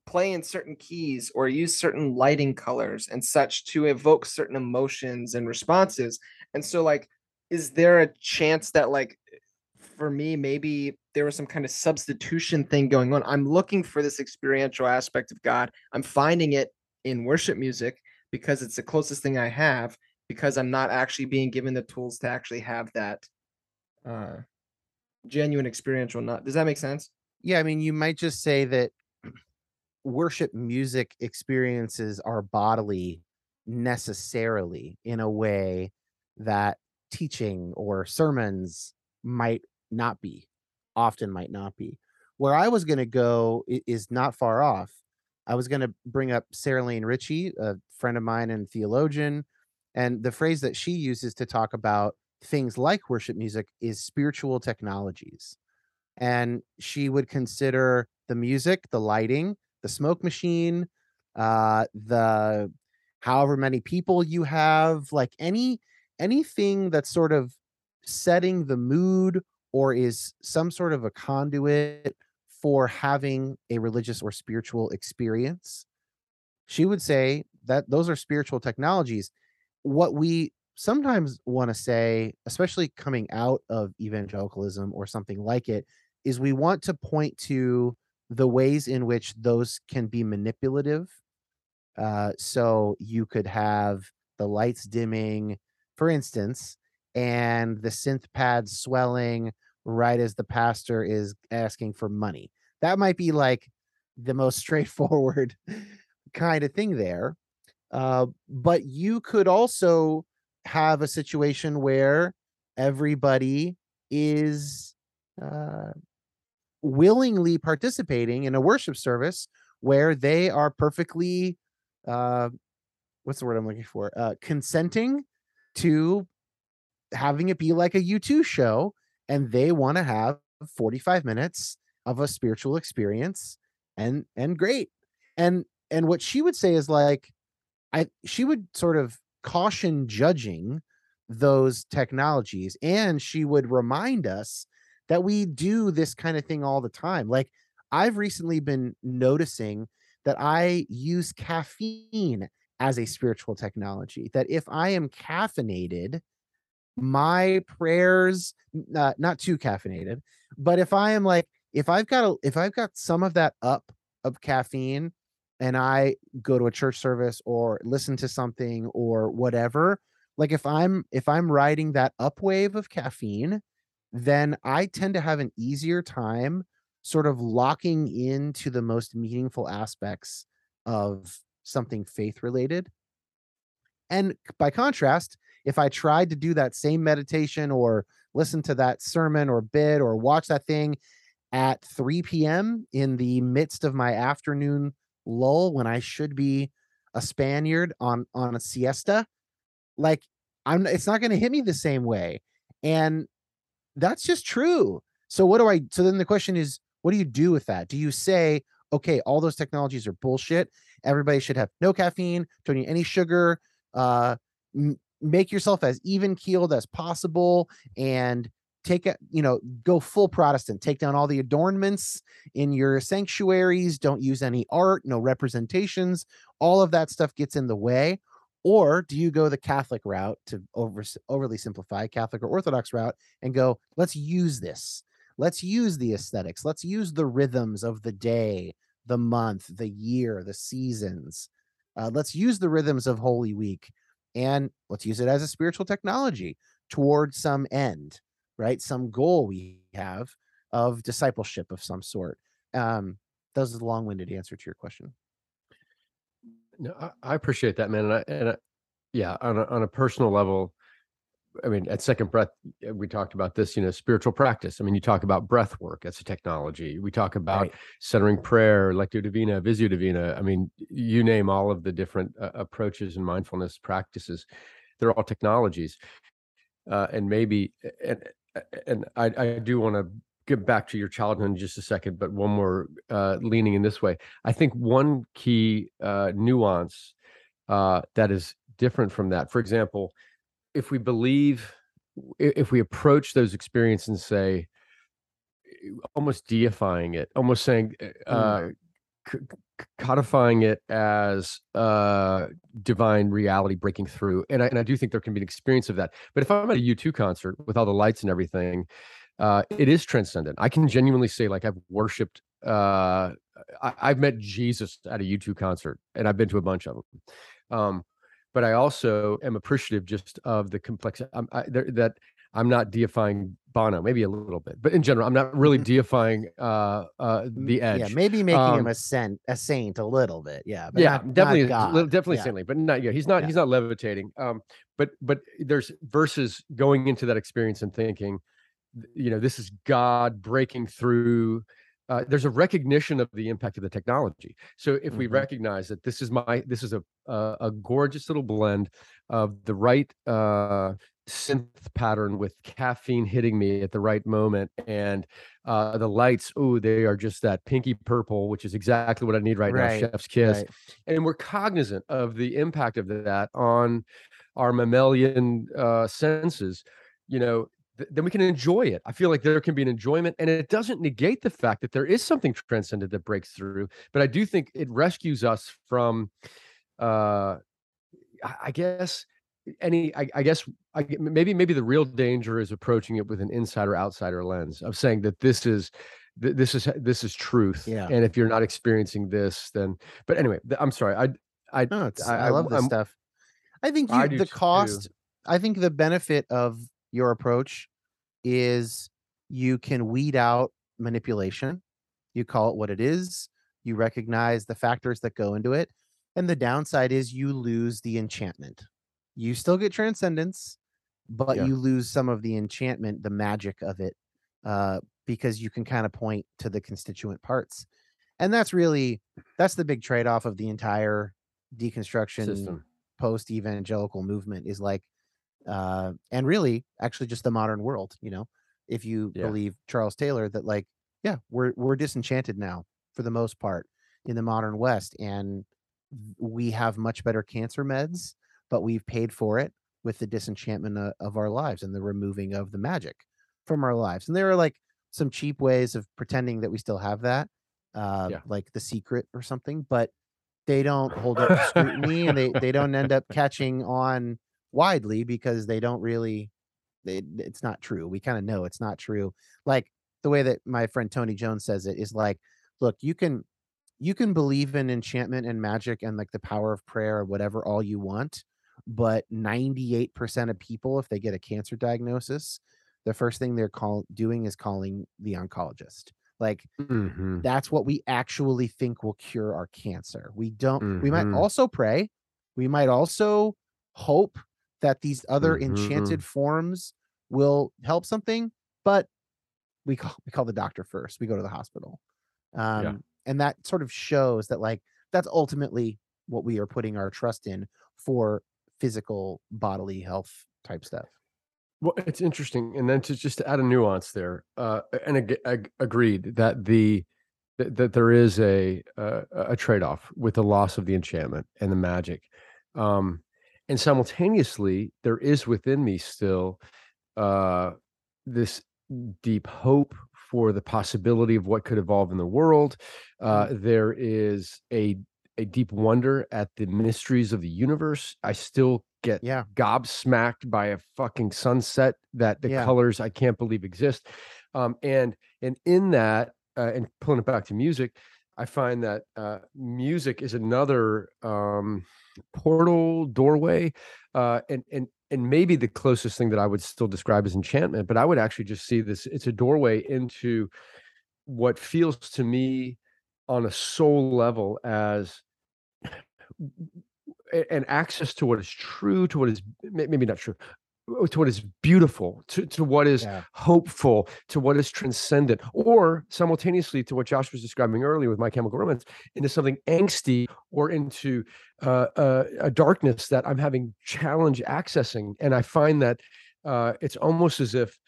play in certain keys or use certain lighting colors and such to evoke certain emotions and responses, and so like is there a chance that like for me maybe there was some kind of substitution thing going on? I'm looking for this experiential aspect of god. I'm finding it in worship music because it's the closest thing i have because i'm not actually being given the tools to actually have that uh genuine experiential not does that make sense yeah i mean you might just say that worship music experiences are bodily necessarily in a way that teaching or sermons might not be, often might not be. Where I was going to go is not far off. I was going to bring up Sarah Lane Ritchie, a friend of mine and theologian, and the phrase that she uses to talk about things like worship music is spiritual technologies. And she would consider the music, the lighting, the smoke machine, uh, the however many people you have, like any anything that's sort of setting the mood or is some sort of a conduit for having a religious or spiritual experience. She would say that those are spiritual technologies. What we sometimes want to say, especially coming out of evangelicalism or something like it, is we want to point to the ways in which those can be manipulative. Uh, so you could have the lights dimming, for instance, and the synth pads swelling right as the pastor is asking for money. That might be like the most straightforward kind of thing there. Uh, but you could also have a situation where everybody is uh, willingly participating in a worship service where they are perfectly uh, what's the word I'm looking for? Uh, consenting to having it be like a U2 show and they want to have 45 minutes of a spiritual experience and and great. And and what she would say is like I she would sort of caution judging those technologies and she would remind us that we do this kind of thing all the time. Like i've recently been noticing that i use caffeine as a spiritual technology that if i am caffeinated my prayers uh, not too caffeinated but if i am like if i've got a, if i've got some of that up of caffeine and I go to a church service or listen to something or whatever, like if I'm if I'm riding that up wave of caffeine, then I tend to have an easier time sort of locking into the most meaningful aspects of something faith related. And by contrast, if I tried to do that same meditation or listen to that sermon or bit or watch that thing at 3 p.m. in the midst of my afternoon lull when I should be a Spaniard on on a siesta, like I'm it's not going to hit me the same way. And that's just true. So what do I so then the question is what do you do with that? Do you say, okay, all those technologies are bullshit. Everybody should have no caffeine, don't need any sugar, uh m- make yourself as even keeled as possible and take a you know go full protestant take down all the adornments in your sanctuaries don't use any art no representations all of that stuff gets in the way. Or do you go the catholic route to over, overly simplify catholic or orthodox route and go let's use this. Let's use the aesthetics. Let's use the rhythms of the day the month the year the seasons. Uh, let's use the rhythms of holy week and let's use it as a spiritual technology toward some end right? Some goal we have of discipleship of some sort. Um, that was a long-winded answer to your question. No, I, I appreciate that, man. And I, and I, yeah, on a, on a personal level, I mean, at second breath, we talked about this, you know, spiritual practice. I mean, you talk about breath work as a technology. We talk about right. centering prayer, lectio divina, visio divina. I mean, you name all of the different uh, approaches and mindfulness practices. They're all technologies. Uh, and maybe, and and I, I do want to get back to your childhood in just a second, but one more uh, leaning in this way. I think one key uh, nuance uh, that is different from that, for example, if we believe, if we approach those experiences and say, almost deifying it, almost saying, uh, mm. c- codifying it as uh divine reality breaking through and I, and I do think there can be an experience of that but if i'm at a u2 concert with all the lights and everything uh it is transcendent. I can genuinely say like i've worshiped uh I, i've met jesus at a u2 concert and i've been to a bunch of them um but i also am appreciative just of the complexity I, that i'm not deifying Bono, maybe a little bit, but in general, I'm not really deifying uh, uh, the edge. Yeah, maybe making Um, him a saint, a saint a little bit. Yeah, but yeah, not- not definitely, li- definitely Yeah. saintly, but not. Yeah, he's not. Yeah. He's not levitating. Um, but but there's versus going into that experience and thinking, you know, this is God breaking through. Uh, there's a recognition of the impact of the technology. So if we Mhm. recognize that this is my, this is a a, a gorgeous little blend of the right uh, synth pattern with caffeine hitting me at the right moment, and uh, the lights. Oh, they are just that pinky purple, which is exactly what I need right, Right, now. Chef's kiss Right. and we're cognizant of the impact of that on our mammalian uh, senses, you know, th- then we can enjoy it. I feel like there can be an enjoyment, and it doesn't negate the fact that there is something transcendent that breaks through. But I do think it rescues us from, uh, I I guess, any. I, I guess I, maybe maybe the real danger is approaching it with an insider outsider lens of saying that this is. th- This is this is truth, Yeah. and if you're not experiencing this, then. But anyway, I'm sorry. I I No, I- I, I- love this I'm- stuff. I think you, do the too. cost. I think the benefit of your approach is you can weed out manipulation. You call it what it is. You recognize the factors that go into it, and the downside is you lose the enchantment. You still get transcendence, but Yeah. you lose some of the enchantment, the magic of it, uh, because you can kind of point to the constituent parts, and that's really that's the big trade off of the entire deconstruction system. post evangelical movement is like uh and really actually just the modern world you know if you Yeah. believe charles taylor that like yeah we're we're disenchanted now for the most part in the modern west and we have much better cancer meds but we've paid for it with the disenchantment o- of our lives and the removing of the magic from our lives and there are like some cheap ways of pretending that we still have that uh Yeah. like the secret or something but they don't hold up to scrutiny and they, they don't end up catching on widely because they don't really they, it's not true we kind of know it's not true like the way that my friend tony jones says it is like look you can you can believe in enchantment and magic and like the power of prayer or whatever all you want but 98% of people if they get a cancer diagnosis the first thing they're call doing is calling the oncologist like Mhm. that's what we actually think will cure our cancer. We don't, we might Mhm. also pray. We might also hope that these other Mhm. enchanted forms will help something, but we call we call the doctor first. We go to the hospital. Um, and that sort of shows that like that's ultimately what we are putting our trust in for physical bodily health type stuff. Well, it's interesting, and then to just to add a nuance there, uh, and ag- ag- agreed that the that, that there is a uh, a trade off with the loss of the enchantment and the magic, um, and simultaneously there is within me still uh, this deep hope for the possibility of what could evolve in the world. Uh, there is a a deep wonder at the mysteries of the universe. I still get Yeah. gobsmacked by a fucking sunset that the Yeah. colors I can't believe exist. Um, and and in that, uh, and pulling it back to music, I find that uh, music is another um, portal doorway, uh, and and and maybe the closest thing that I would still describe as enchantment. But I would actually just see this; it's a doorway into what feels to me on a soul level as an access to what is true, to what is maybe not true, uh, to what is beautiful, to, to what is Yeah. hopeful, to what is transcendent, or simultaneously to what Josh was describing earlier with My Chemical Romance, into something angsty or into uh, uh, a darkness that I'm having challenge accessing. And I find that uh, it's almost as if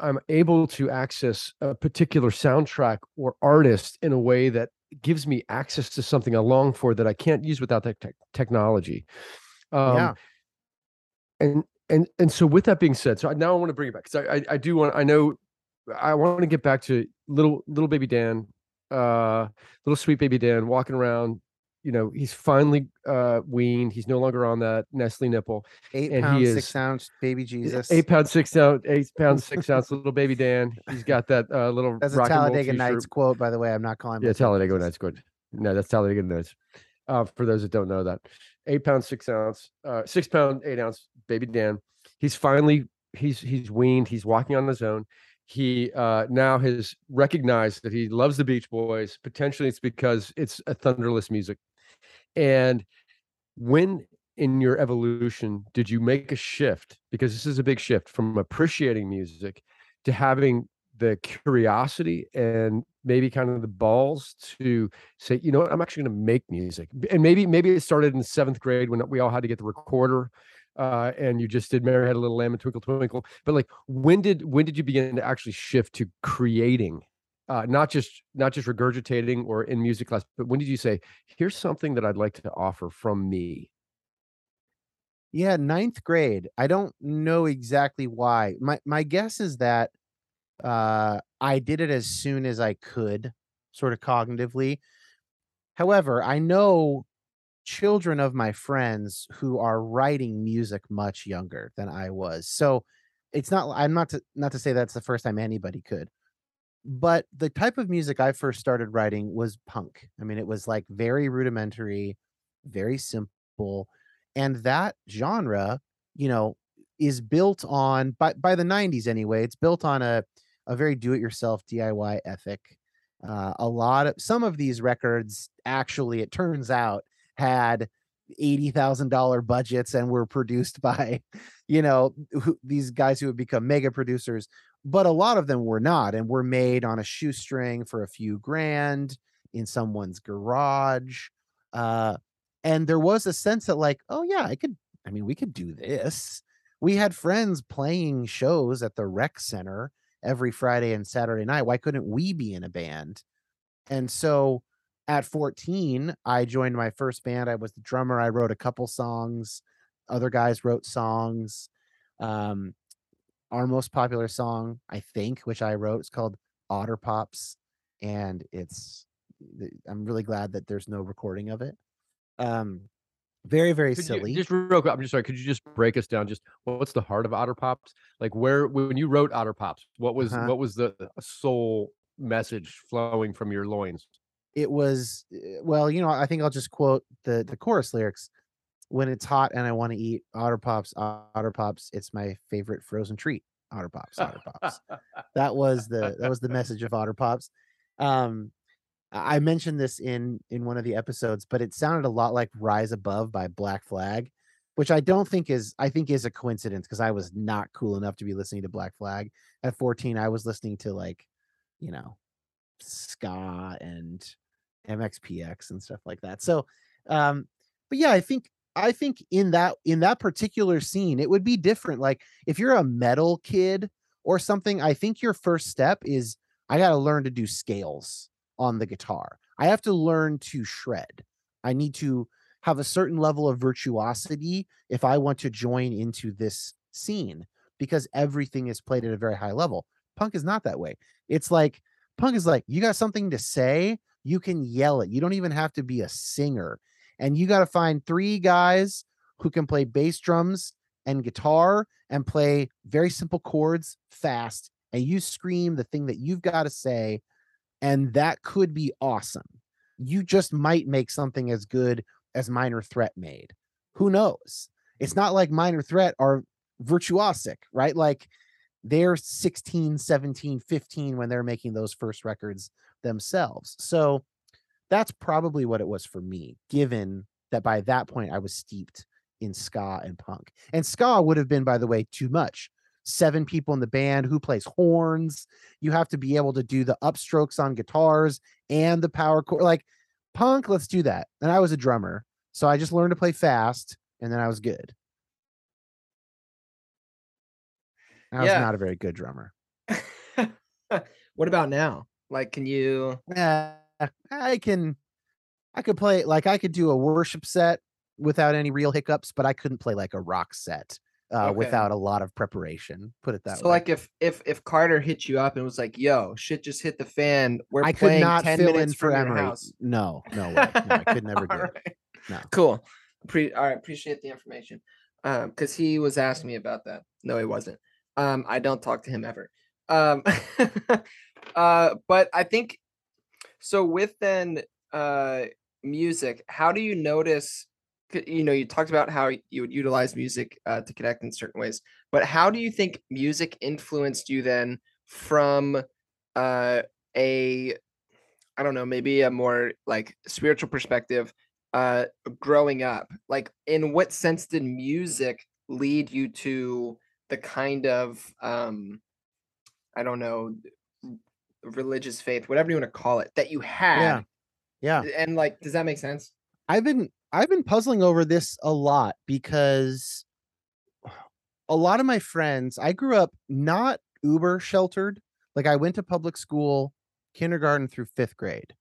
I'm able to access a particular soundtrack or artist in a way that gives me access to something I long for that I can't use without that tech technology. Um, yeah. and and and so with that being said, so I, now I want to bring it back because I, I I do want I know I want to get back to little little baby Dan, uh, little sweet baby Dan walking around. You know, he's finally uh weaned. He's no longer on that Nestle nipple. Eight and he pounds, is- six ounce baby Jesus. Eight pounds six ounce, eight pounds six ounce little baby Dan. He's got that uh, little That's a Talladega. Nights quote, by the way. I'm not calling. Yeah, Talladega Nights. Good. No, that's Talladega Nights. Uh, for those that don't know that, eight pound six ounce, uh, six pound eight ounce baby Dan. He's finally he's he's weaned. He's walking on his own. He uh, now has recognized that he loves the Beach Boys. Potentially, it's because it's a thunderless music. And when in your evolution did you make a shift? Because this is a big shift from appreciating music to having the curiosity and maybe kind of the balls to say, you know what, I'm actually going to make music. And maybe maybe it started in seventh grade when we all had to get the recorder uh, and you just did Mary Had a Little Lamb and Twinkle Twinkle. But like, when did when did you begin to actually shift to creating, uh, not just not just regurgitating or in music class, but when did you say, here's something that I'd like to offer from me? Yeah, ninth grade. I don't know exactly why. My my guess is that uh, I did it as soon as I could, sort of cognitively. However, I know children of my friends who are writing music much younger than I was. So it's not I'm not to not to say that's the first time anybody could. But the type of music I first started writing was punk. I mean, it was like very rudimentary, very simple, and that genre, you know, is built on by by the 90s anyway, it's built on a a very do-it-yourself DIY ethic. Uh, a lot of some of these records actually, it turns out, had $80,000 budgets and were produced by, you know, who, these guys who have become mega producers, but a lot of them were not and were made on a shoestring for a few grand in someone's garage. Uh, and there was a sense that, like, oh, yeah, I could, I mean, we could do this. We had friends playing shows at the rec center every Friday and Saturday night. Why couldn't we be in a band? And so at 14, I joined my first band. I was the drummer. I wrote a couple songs. Other guys wrote songs. Um, our most popular song, I think, which I wrote, is called Otter Pops, and it's. I'm really glad that there's no recording of it. Um, very very Could silly. you just real quick? I'm just sorry. Could you just break us down? Just what's the heart of Otter Pops? Like where when you wrote Otter Pops, what was Uh-huh. what was the soul message flowing from your loins? it was uh, well, you know, I think I'll just quote the the chorus lyrics. When it's hot and I want to eat Otter Pops, Otter Pops, it's my favorite frozen treat. Otter Pops, Otter Pops. that was the that was the message of Otter Pops. Um, I mentioned this in in one of the episodes, but it sounded a lot like Rise Above by Black Flag, which I don't think is I think is a coincidence because I was not cool enough to be listening to Black Flag. At 14, I was listening to like, you know, ska and MXPX and stuff like that. So, um, but yeah, I think I think in that in that particular scene, it would be different. Like if you're a metal kid or something, I think your first step is I got to learn to do scales on the guitar. I have to learn to shred. I need to have a certain level of virtuosity if I want to join into this scene because everything is played at a very high level. Punk is not that way. It's like punk is like you got something to say, you can yell it. You don't even have to be a singer. And you got to find three guys who can play bass drums and guitar and play very simple chords fast. And you scream the thing that you've got to say. And that could be awesome. You just might make something as good as Minor Threat made. Who knows? It's not like Minor Threat are virtuosic, right? Like they're 16, 17, 15 when they're making those first records themselves. So that's probably what it was for me, given that by that point I was steeped in ska and punk. And ska would have been, by the way, too much. Seven people in the band who plays horns. You have to be able to do the upstrokes on guitars and the power chord. Like punk, let's do that. And I was a drummer. So I just learned to play fast and then I was good. I was Yeah. not a very good drummer. what about now? Like, can you? Yeah, I can I could play like I could do a worship set without any real hiccups, but I couldn't play like a rock set uh, Okay. without a lot of preparation. Put it that So, way. So like, if if if Carter hit you up and was like, "Yo, shit just hit the fan. We're I could not ten fill in minutes for from your Emery. house." No, no way. No, I could never do All it. No. Cool. Pre- all right. Appreciate the information. Um, because he was asking me about that. No, he wasn't. Um, I don't talk to him ever. Um, uh, but I think so. With then, uh, music. How do you notice you know, you talked about how you would utilize music uh, to connect in certain ways, but how do you think music influenced you then from uh, a, I don't know, maybe a more like spiritual perspective, uh, growing up? Like, in what sense did music lead you to the kind of, um, I don't know, religious faith, whatever you want to call it, that you had? Yeah. Yeah. And like, does that make sense? I've been I've been puzzling over this a lot because a lot of my friends, I grew up not uber sheltered. Like I went to public school, kindergarten through 5th grade.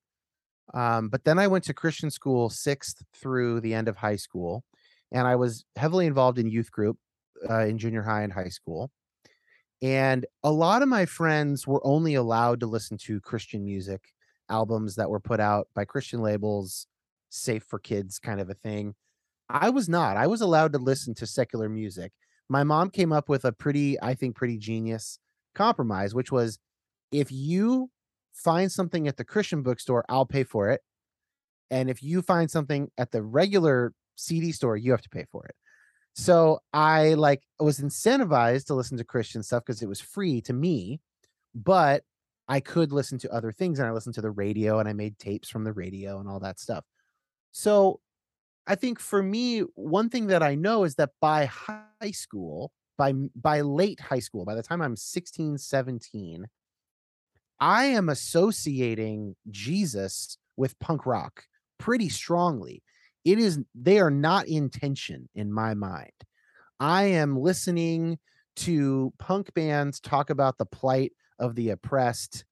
Um, but then I went to Christian school 6th through the end of high school and I was heavily involved in youth group uh, in junior high and high school. And a lot of my friends were only allowed to listen to Christian music albums that were put out by Christian labels, safe for kids kind of a thing. I was not. I was allowed to listen to secular music. My mom came up with a pretty, I think, pretty genius compromise, which was if you find something at the Christian bookstore, I'll pay for it. And if you find something at the regular CD store, you have to pay for it. So I like was incentivized to listen to Christian stuff because it was free to me, but I could listen to other things and I listened to the radio and I made tapes from the radio and all that stuff. So I think for me, one thing that I know is that by high school, by by late high school, by the time I'm 16, 17, I am associating Jesus with punk rock pretty strongly. It is they are not in tension in my mind. I am listening to punk bands talk about the plight of the oppressed,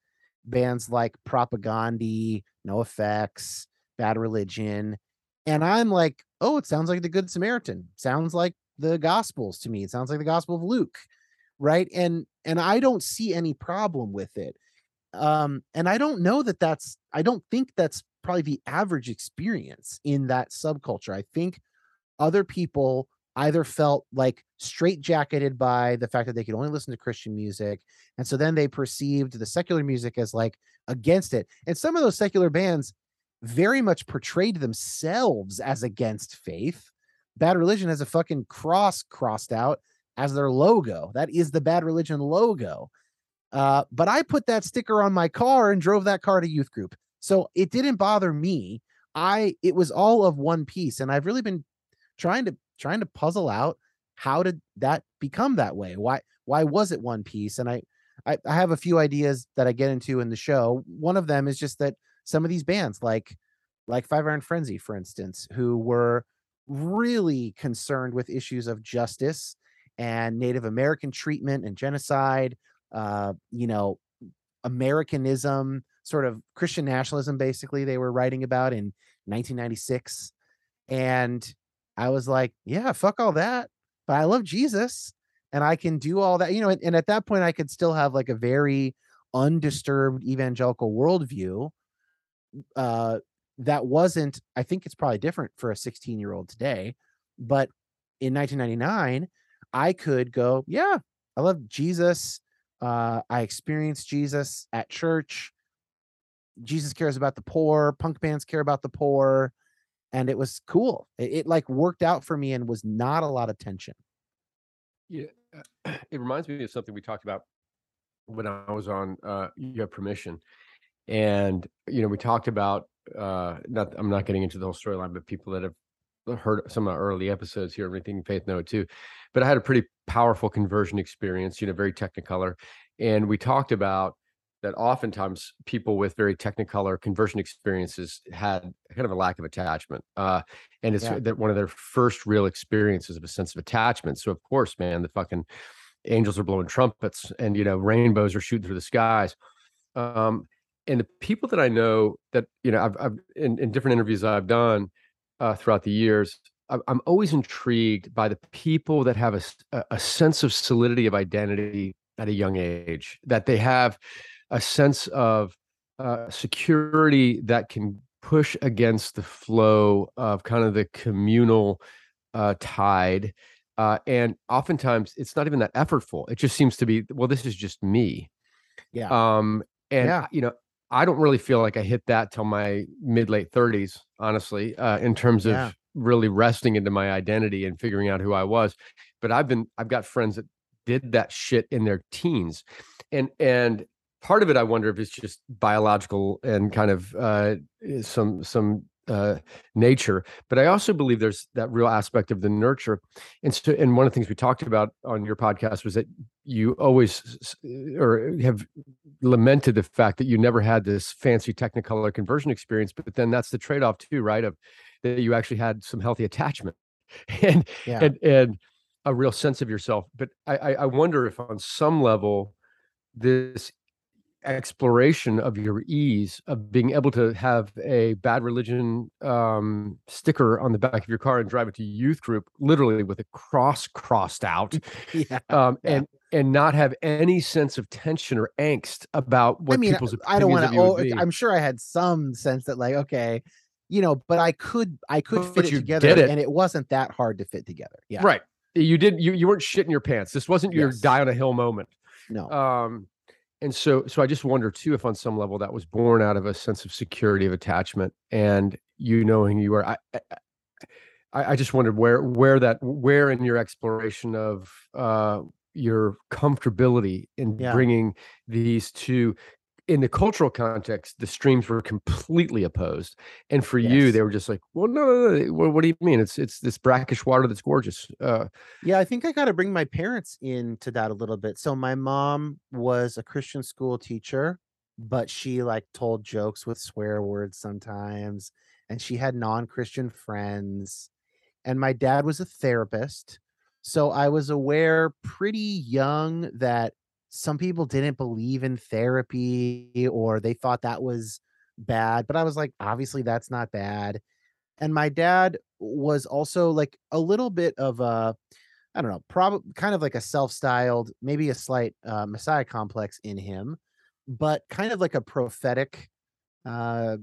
bands like Propagandhi, No Effects, Bad Religion, and I'm like, oh, it sounds like the Good Samaritan. Sounds like the Gospels to me. It sounds like the Gospel of Luke, right? And and I don't see any problem with it. Um, and I don't know that that's. I don't think that's probably the average experience in that subculture. I think other people either felt like straitjacketed by the fact that they could only listen to Christian music. And so then they perceived the secular music as like against it. And some of those secular bands very much portrayed themselves as against faith. Bad Religion has a fucking cross crossed out as their logo. That is the Bad Religion logo. Uh, but I put that sticker on my car and drove that car to youth group. So it didn't bother me. I it was all of one piece. And I've really been trying to trying to puzzle out how did that become that way? Why why was it one piece? And I, I I have a few ideas that I get into in the show. One of them is just that some of these bands like like Five Iron Frenzy, for instance, who were really concerned with issues of justice and Native American treatment and genocide, uh, you know, Americanism, sort of Christian nationalism, basically, they were writing about in 1996. And I was like, yeah, fuck all that. But I love Jesus and I can do all that, you know. And, and at that point, I could still have like a very undisturbed evangelical worldview. Uh, that wasn't, I think it's probably different for a 16 year old today. But in 1999, I could go, yeah, I love Jesus. Uh, I experienced Jesus at church. Jesus cares about the poor. Punk bands care about the poor and it was cool. It, it, like worked out for me and was not a lot of tension. Yeah, it reminds me of something we talked about when I was on uh, You Have Permission, and you know we talked about uh, not. I'm not getting into the whole storyline, but people that have heard some of our early episodes here, everything Faith know too. But I had a pretty powerful conversion experience, you know, very technicolor, and we talked about that oftentimes people with very technicolor conversion experiences had kind of a lack of attachment uh, and it's yeah. that one of their first real experiences of a sense of attachment so of course man the fucking angels are blowing trumpets and you know rainbows are shooting through the skies um, and the people that i know that you know i've, I've in, in different interviews i've done uh, throughout the years i'm always intrigued by the people that have a, a sense of solidity of identity at a young age that they have a sense of uh, security that can push against the flow of kind of the communal uh, tide. Uh, and oftentimes it's not even that effortful. It just seems to be, well, this is just me. Yeah. Um, and, yeah. you know, I don't really feel like I hit that till my mid late 30s, honestly, uh, in terms of, yeah. really resting into my identity and figuring out who I was. But I've been I've got friends that did that shit in their teens, and and part of it I wonder if it's just biological and kind of uh, some some uh, nature, but I also believe there's that real aspect of the nurture. And so, and one of the things we talked about on your podcast was that you always or have lamented the fact that you never had this fancy technicolor conversion experience, but then that's the trade-off too, right? Of that you actually had some healthy attachment and yeah. and and a real sense of yourself. But I I wonder if on some level this exploration of your ease of being able to have a bad religion um, sticker on the back of your car and drive it to youth group literally with a cross crossed out yeah, um, and and not have any sense of tension or angst about what I mean, people's I don't want to oh, I'm sure I had some sense that like okay you know but I could I could but fit it together it. and it wasn't that hard to fit together yeah. Right. You did you you weren't shitting your pants. This wasn't your yes. die on a hill moment. No. Um and so so i just wonder too if on some level that was born out of a sense of security of attachment and you knowing you are i i, I just wondered where where that where in your exploration of uh your comfortability in yeah. bringing these two in the cultural context, the streams were completely opposed. And for yes. you, they were just like, well, no, no, no. What, what, do you mean? It's it's this brackish water that's gorgeous. Uh, yeah, I think I got to bring my parents into that a little bit. So my mom was a Christian school teacher, but she like told jokes with swear words sometimes, and she had non-Christian friends. And my dad was a therapist. So I was aware pretty young that some people didn't believe in therapy or they thought that was bad but i was like obviously that's not bad. And my dad was also like a little bit of a i don't know probably kind of like a self-styled maybe a slight uh, messiah complex in him but kind of like a prophetic uh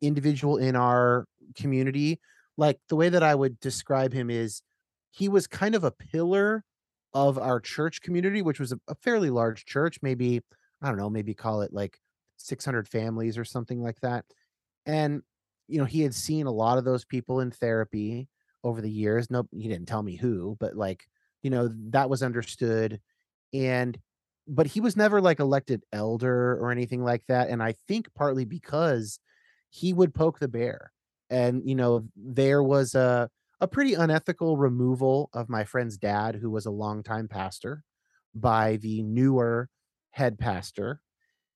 individual in our community. Like the way that i would describe him is he was kind of a pillar of our church community, which was a, a fairly large church, maybe, I don't know, maybe call it like 600 families or something like that. And, you know, he had seen a lot of those people in therapy over the years. No, he didn't tell me who, but like, you know, that was understood. And, but he was never like elected elder or anything like that. And I think partly because he would poke the bear. And, you know, there was a, a pretty unethical removal of my friend's dad, who was a longtime pastor, by the newer head pastor.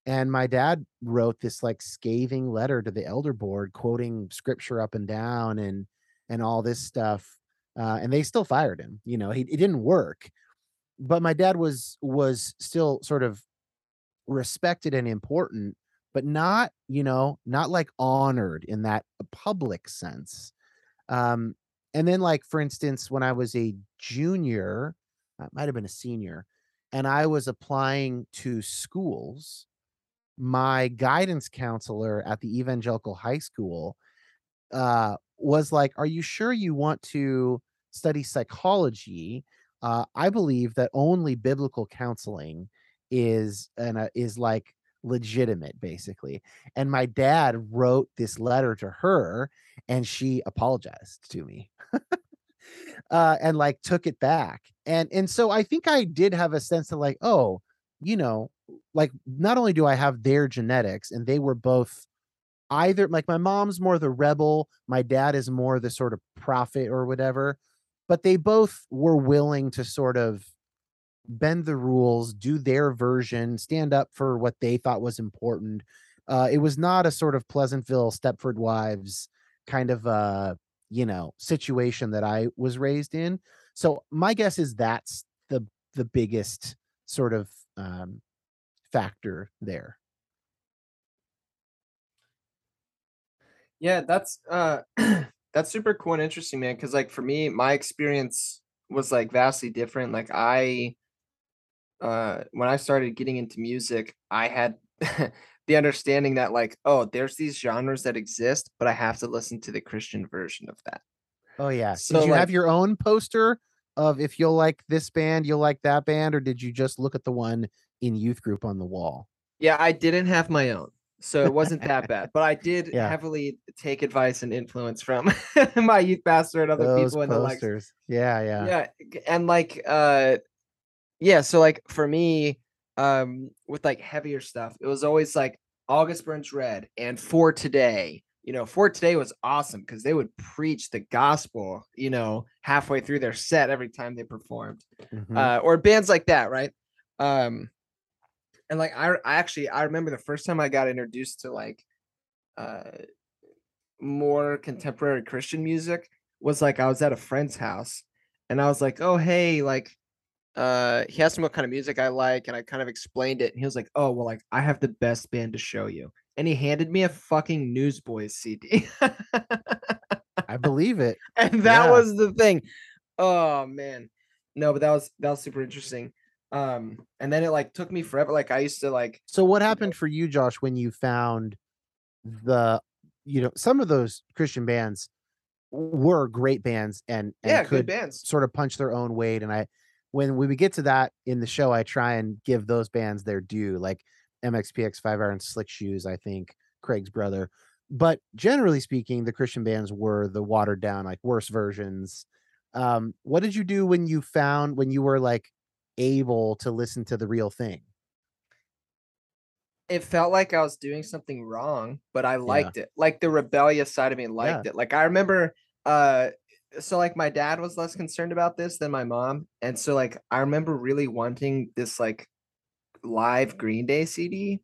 And my dad wrote this like scathing letter to the elder board, quoting scripture up and down and and all this stuff. Uh, and they still fired him. You know, he, it didn't work. But my dad was was still sort of respected and important, but not, you know, not like honored in that public sense. Um, and then like for instance when i was a junior i might have been a senior and i was applying to schools my guidance counselor at the evangelical high school uh, was like are you sure you want to study psychology? Uh, i believe that only biblical counseling is and uh, is like legitimate basically and my dad wrote this letter to her and she apologized to me uh and like took it back and and so i think i did have a sense of like oh you know like not only do i have their genetics and they were both either like my mom's more the rebel my dad is more the sort of prophet or whatever but they both were willing to sort of bend the rules, do their version, stand up for what they thought was important. Uh, it was not a sort of Pleasantville Stepford Wives kind of uh, you know situation that I was raised in. So my guess is that's the the biggest sort of um, factor there. Yeah, that's uh that's super cool and interesting, man. Cause like for me, my experience was like vastly different. Like I uh, when I started getting into music, I had the understanding that like, oh, there's these genres that exist, but I have to listen to the Christian version of that. Oh yeah. So did you like, have your own poster of if you'll like this band, you'll like that band, or did you just look at the one in youth group on the wall? Yeah, I didn't have my own. so it wasn't that bad. But I did Yeah. heavily take advice and influence from my youth pastor and other Those people in the like. Yeah, yeah. yeah and like uh yeah so like for me um with like heavier stuff it was always like august burns red and for today you know for today was awesome because they would preach the gospel you know halfway through their set every time they performed Mhm. uh or bands like that right um and like I, I actually i remember the first time i got introduced to like uh more contemporary christian music was like i was at a friend's house and i was like oh hey like uh he asked me what kind of music i like and i kind of explained it and he was like oh well like i have the best band to show you and he handed me a fucking newsboys cd I believe it. and that Yeah. was the thing. Oh man, no, but that was that was super interesting. Um, and then it like took me forever. Like I used to like, So what happened for you, Josh, when you found the you know, some of those Christian bands were great bands and, and yeah, good could bands. sort of punch their own weight. And I when we get to that in the show, I try and give those bands their due, like MXPX Five Iron Slick Shoes, I think, Craig's brother. But generally speaking, the Christian bands were the watered down, like worse versions. Um, what did you do when you found when you were like able to listen to the real thing? It felt like I was doing something wrong, but I liked it. Like the rebellious side of me liked it. Like I remember, uh, so like my dad was less concerned about this than my mom, and so like I remember really wanting this like live Green Day CD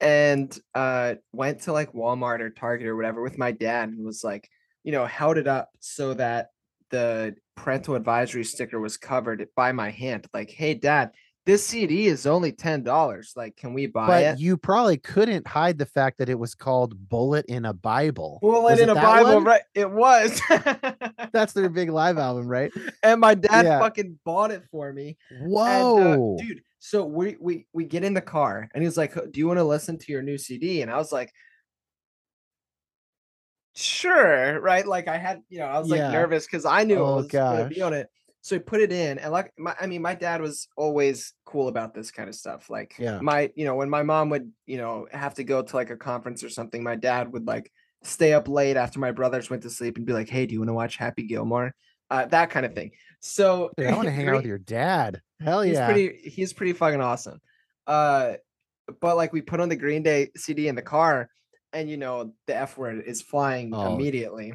and uh went to like Walmart or Target or whatever with my dad and was like, you know, held it up so that the parental advisory sticker was covered by my hand. Like, hey dad, this CD is only ten dollars. Like, can we buy but it? you probably couldn't hide the fact that it was called Bullet in a Bible. Well, Was it in a Bible, one? right? It was. That's their big live album, right? and my dad Yeah. fucking bought it for me. Whoa. And, uh, dude. So we we we get in the car, and he's like, "Do you want to listen to your new CD?" And I was like, "Sure." Right? Like I had, you know, I was Yeah. like nervous because I knew Oh, it was gonna be on it. So he put it in, and like, my, I mean, my dad was always cool about this kind of stuff. Like, Yeah. my, you know, when my mom would, you know, have to go to like a conference or something, my dad would like stay up late after my brothers went to sleep and be like, "Hey, do you want to watch Happy Gilmore?" Uh, that kind of thing. So Dude, I want to hang out with your dad. Hell yeah, he's pretty he's pretty fucking awesome uh but like we put on the green day cd in the car and you know the f word is flying Oh, immediately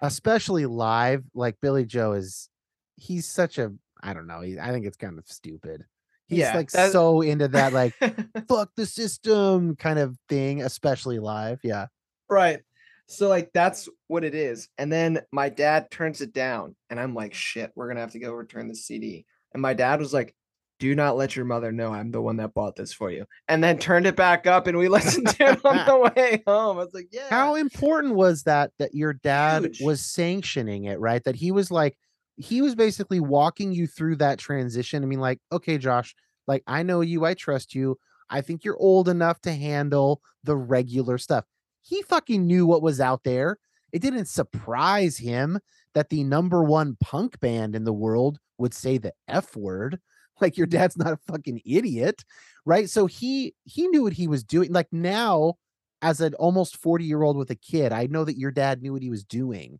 Especially live. Like Billie Joe is he's such a I don't know. He, I think it's kind of stupid. He's Yeah, like so into that like fuck the system kind of thing, especially live. Yeah. right so like that's what it is and then my dad turns it down and i'm like shit we're gonna have to go return the cd and my dad was like do not let your mother know i'm the one that bought this for you and then turned it back up and we listened to it on the way home i was like yeah How important was that that your dad Huge. was sanctioning it, right? That he was like he was basically walking you through that transition. I mean, like, okay, Josh, like I know you, I trust you. I think you're old enough to handle the regular stuff. He fucking knew what was out there. It didn't surprise him that the number one punk band in the world would say the F word. Like your dad's not a fucking idiot, right? So he he knew what he was doing. Like now, as an almost 40 year old with a kid, I know that your dad knew what he was doing.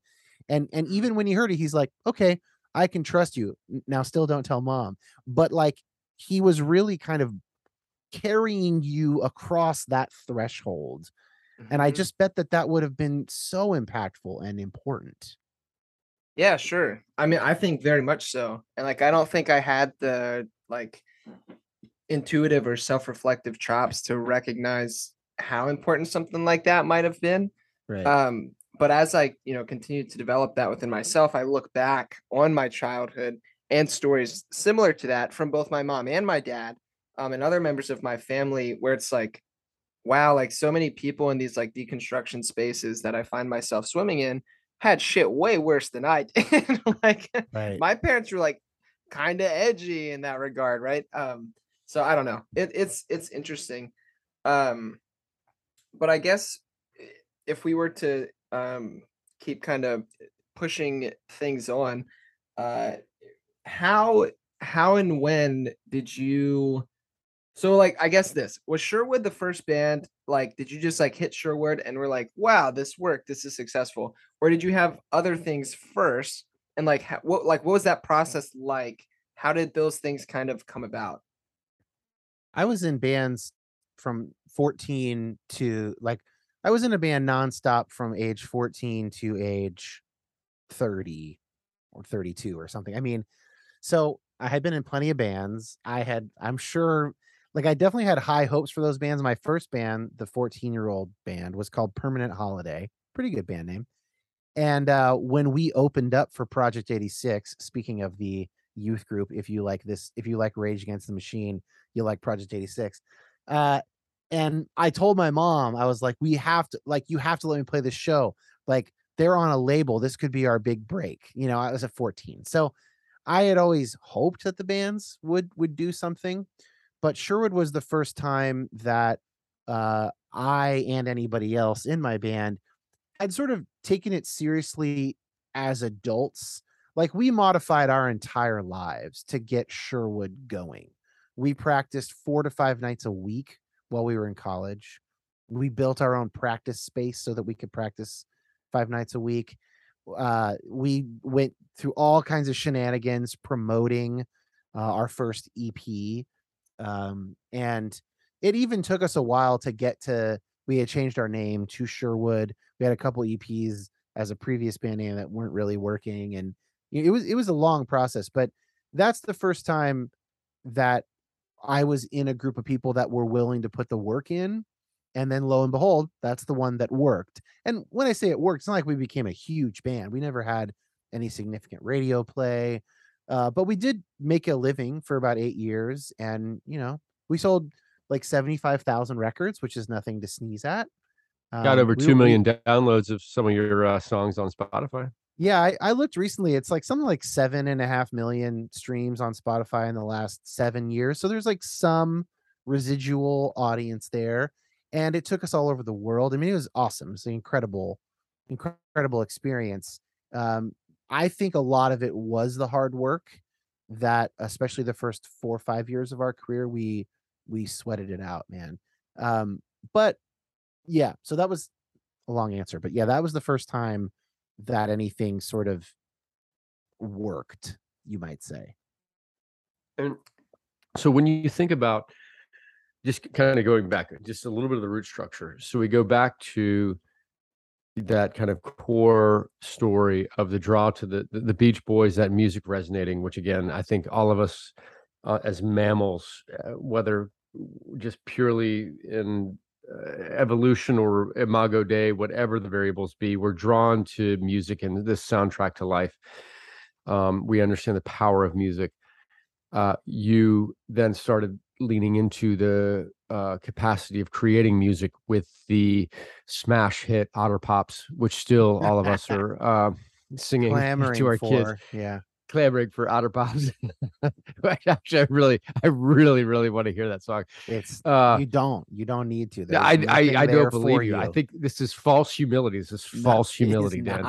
And and even when he heard it, he's like, okay, I can trust you. Now still don't tell mom. But like he was really kind of carrying you across that threshold. And I Mhm. just bet that that would have been so impactful and important. Yeah, sure. I mean, I think very much so. And like I don't think I had the like intuitive or self-reflective chops to recognize how important something like that might have been. Right. Um, but as I, you know, continue to develop that within myself, I look back on my childhood and stories similar to that from both my mom and my dad, um, and other members of my family, where it's like, wow, like so many people in these like deconstruction spaces that I find myself swimming in had shit way worse than I did. like right. my parents were like kind of edgy in that regard, right? Um, so I don't know. It, it's it's interesting. Um, but I guess if we were to um keep kind of pushing things on, uh, how how and when did you So like I guess this was Sherwood the first band like did you just like hit Sherwood and we're like wow this worked this is successful or did you have other things first and like ha- what like what was that process like? How did those things kind of come about? I was in bands from 14 to like I was in a band nonstop from age 14 to age 30 or 32 or something. I mean, so I had been in plenty of bands. I had, I'm sure, like I definitely had high hopes for those bands. My first band, the 14 year old band, was called Permanent Holiday. Pretty good band name. And uh, when we opened up for Project 86, speaking of the youth group, if you like this, if you like Rage Against the Machine, you like Project 86. Uh, and I told my mom, I was like, we have to, like, you have to let me play this show. Like, they're on a label. This could be our big break. You know, I was at 14. So I had always hoped that the bands would would do something, but Sherwood was the first time that uh I and anybody else in my band had sort of taken it seriously as adults. Like we modified our entire lives to get Sherwood going. We practiced four to five nights a week while we were in college. We built our own practice space so that we could practice five nights a week. Uh, we went through all kinds of shenanigans promoting uh, our first EP. Um, and it even took us a while to get to, we had changed our name to Sherwood. We had a couple EPs as a previous band name that weren't really working. And it was, it was a long process, but that's the first time that I was in a group of people that were willing to put the work in. And then lo and behold, that's the one that worked. And when I say it worked, it's not like we became a huge band. We never had any significant radio play. Uh, but we did make a living for about eight years. And, you know, we sold like 75,000 records, which is nothing to sneeze at. Got Um, over we- two we- downloads of some of your uh, songs on Spotify. Yeah, I, I looked recently. It's like something like seven and a half million streams on Spotify in the last seven years. So there's like some residual audience there. And it took us all over the world. I mean, it was awesome. It's an incredible, incredible experience. Um, I think a lot of it was the hard work that, especially the first four or five years of our career, we we sweated it out, man. Um, but yeah, so that was a long answer. But yeah, that was the first time that anything sort of worked, you might say. And so when you think about just kind of going back, just a little bit of the root structure. So we go back to that kind of core story of the draw to the the, the Beach Boys, that music resonating, which again, I think all of us uh, as mammals, uh, whether just purely in evolution or imago dei, whatever the variables be, we're drawn to music and this soundtrack to life. Um, we understand the power of music uh, you then started leaning into the uh, capacity of creating music with the smash hit Otter Pops, which still all of us are uh, singing Clamoring to our for, kids, yeah. Clamoring for Otter Pops. Actually, I really, I really, really want to hear that song. It's Uh, you don't, you don't need to. yeah, I, I, I don't believe you. I think this is false humility. This is No, false it is humility, Dan.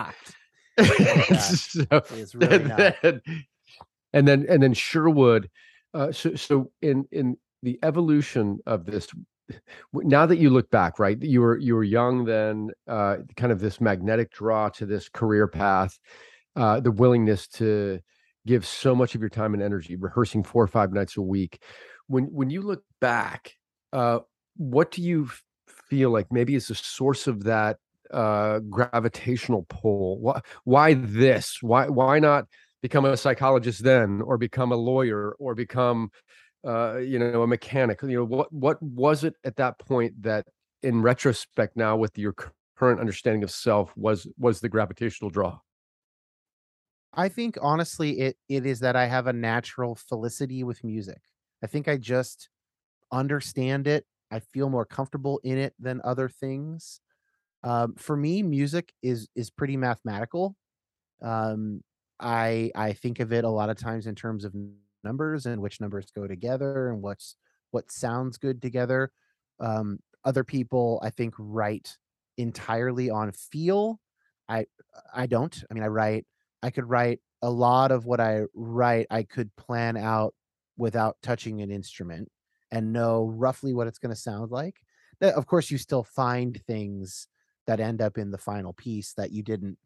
so, It's really and not. then, and then and then Sherwood. Uh, so so in in the evolution of this, now that you look back, right? You were you were young then, uh, kind of this magnetic draw to this career path, uh, the willingness to give so much of your time and energy rehearsing four or five nights a week. When when you look back, uh, what do you feel like maybe is the source of that uh gravitational pull? Why why this? Why why not become a psychologist then or become a lawyer or become uh you know a mechanic? You know what what was it at that point that in retrospect now with your current understanding of self was was the gravitational draw I think honestly, it it is that I have a natural felicity with music. I think I just understand it. I feel more comfortable in it than other things. Um, for me, music is is pretty mathematical. Um, I I think of it a lot of times in terms of numbers and which numbers go together and what's what sounds good together. Um, other people, I think, write entirely on feel. I I don't. I mean, I write. I could write a lot of what I write. I could plan out without touching an instrument. and know roughly what it's going to sound like. Of course, you still find things that end up in the final piece that you didn't,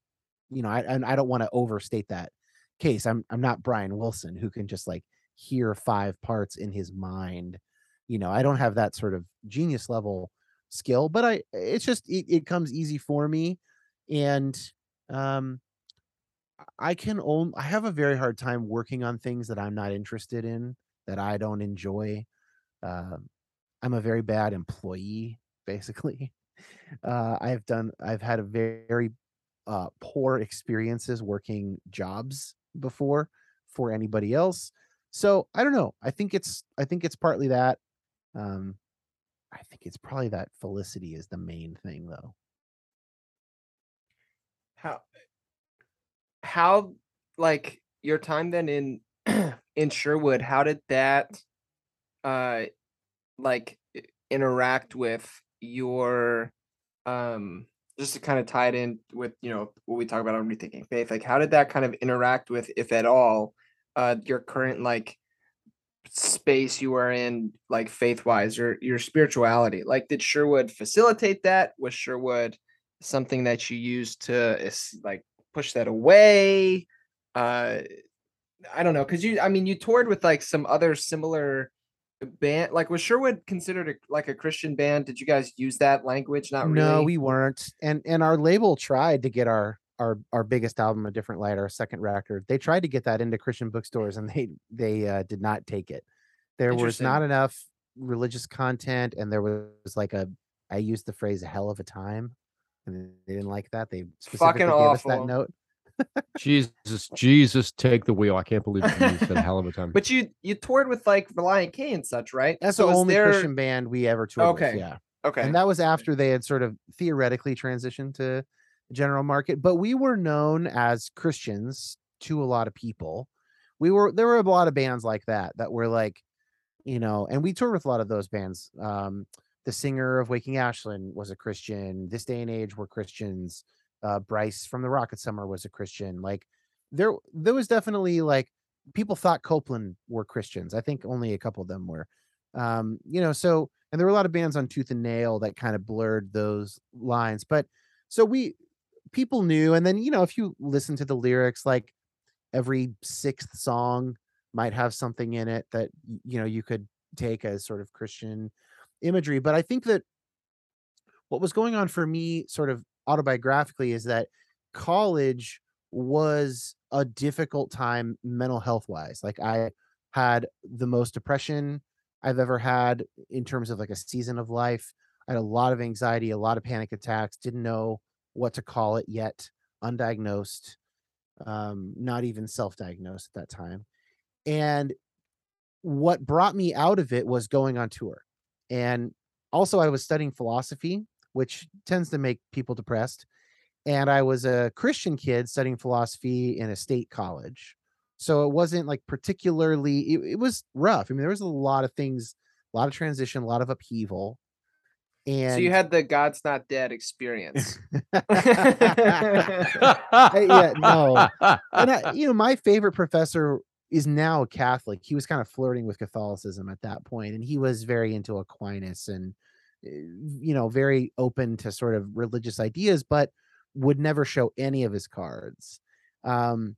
you know, I, and I don't want to overstate that case. I'm I'm not Brian Wilson who can just like hear five parts in his mind. You know, I don't have that sort of genius level skill, but I it's just it, it comes easy for me. And um I can own I have a very hard time working on things that I'm not interested in, that I don't enjoy. Um I'm a very bad employee, basically. Uh, I've done I've had a very, very uh, poor experiences working jobs before for anybody else. So I don't know. I think it's I think it's partly that. Um, I think it's probably that Felicity is the main thing though. How how like your time then in in Sherwood, how did that uh like interact with your um just to kind of tie it in with you know what we talk about on rethinking faith like how did that kind of interact with if at all uh your current like space you are in like faith wise or your spirituality? Like did sherwood facilitate that? Was sherwood something that you used to like push that away uh i don't know because you i mean you toured with like some other similar band like was sherwood considered a, like a christian band did you guys use that language not really No, we weren't. And and our label tried to get our our our biggest album, A Different Light, our second record. They tried to get that into Christian bookstores and they they uh, did not take it. There was not enough religious content and there was like a I used the phrase hell of a time and they didn't like that. They specifically gave us that awful. note. Jesus, Jesus, take the wheel. I can't believe you said a hell of a time. But you you toured with like Relient K and such, right? That's So the is only there- Christian band we ever toured with. Okay. Yeah. Okay. and that was after they had sort of theoretically transitioned to the general market but we were known as christians to a lot of people we were there were a lot of bands like that that were like you know and we toured with a lot of those bands um the singer of waking ashland was a christian. This day and age were christians. Uh bryce from the rocket summer was a christian. Like there there was definitely like people thought copeland were christians. I think only a couple of them were. Um you know so and there were a lot of bands on tooth and nail that kind of blurred those lines but so we people knew and then you know if you listen to the lyrics like every sixth song might have something in it that you know you could take as sort of christian imagery but i think that what was going on for me sort of autobiographically is that college was a difficult time mental health wise like i had the most depression i've ever had in terms of like a season of life i had a lot of anxiety a lot of panic attacks didn't know what to call it yet undiagnosed um not even self-diagnosed at that time and what brought me out of it was going on tour and also i was studying philosophy which tends to make people depressed and i was a christian kid studying philosophy in a state college so it wasn't like particularly it, it was rough i mean there was a lot of things a lot of transition a lot of upheaval and so you had the God's not dead experience. yeah, no. and I, you know, my favorite professor is now a Catholic. He was kind of flirting with Catholicism at that point, and he was very into Aquinas and uh, you know very open to sort of religious ideas, but would never show any of his cards. Um,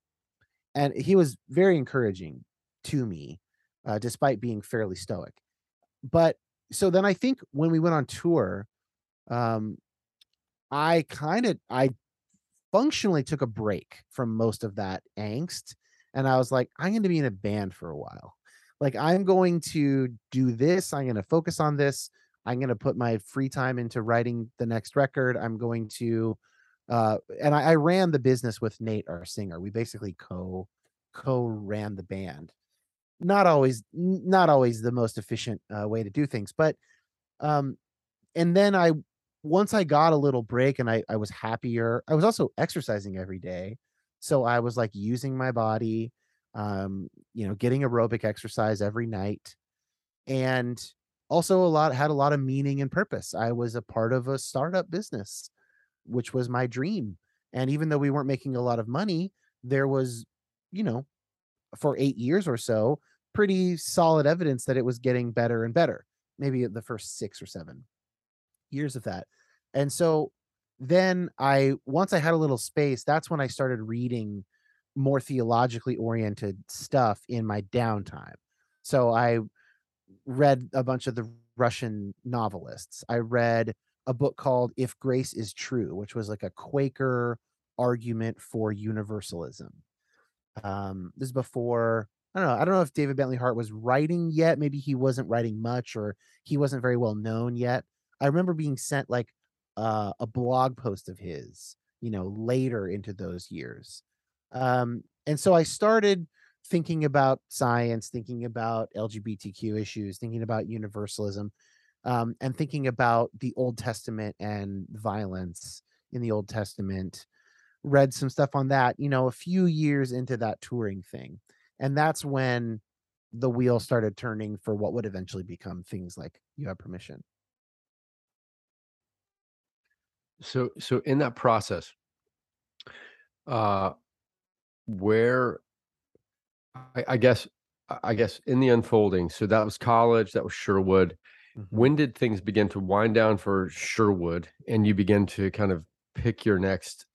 and he was very encouraging to me, uh, despite being fairly stoic. But so then I think when we went on tour, um, I kind of I functionally took a break from most of that angst and i was like i'm going to be in a band for a while like i'm going to do this i'm going to focus on this i'm going to put my free time into writing the next record i'm going to uh and I, I ran the business with nate our singer we basically co co ran the band not always not always the most efficient uh, way to do things but um and then i once I got a little break and I, I was happier, I was also exercising every day. So I was like using my body, um, you know, getting aerobic exercise every night. And also a lot had a lot of meaning and purpose. I was a part of a startup business, which was my dream. And even though we weren't making a lot of money, there was, you know, for eight years or so, pretty solid evidence that it was getting better and better. Maybe the first six or seven years of that. And so then I once I had a little space, that's when I started reading more theologically oriented stuff in my downtime. So I read a bunch of the Russian novelists. I read a book called If Grace is True, which was like a Quaker argument for universalism. Um, this is before I don't know. I don't know if David Bentley Hart was writing yet. Maybe he wasn't writing much, or he wasn't very well known yet. I remember being sent like uh, a blog post of his, you know, later into those years. Um, and so I started thinking about science, thinking about LGBTQ issues, thinking about universalism, um, and thinking about the Old Testament and violence in the Old Testament. Read some stuff on that, you know, a few years into that touring thing. And that's when the wheel started turning for what would eventually become things like you have permission. So so in that process, uh where I, I guess I guess in the unfolding, so that was college, that was Sherwood. Mm-hmm. When did things begin to wind down for Sherwood and you begin to kind of pick your next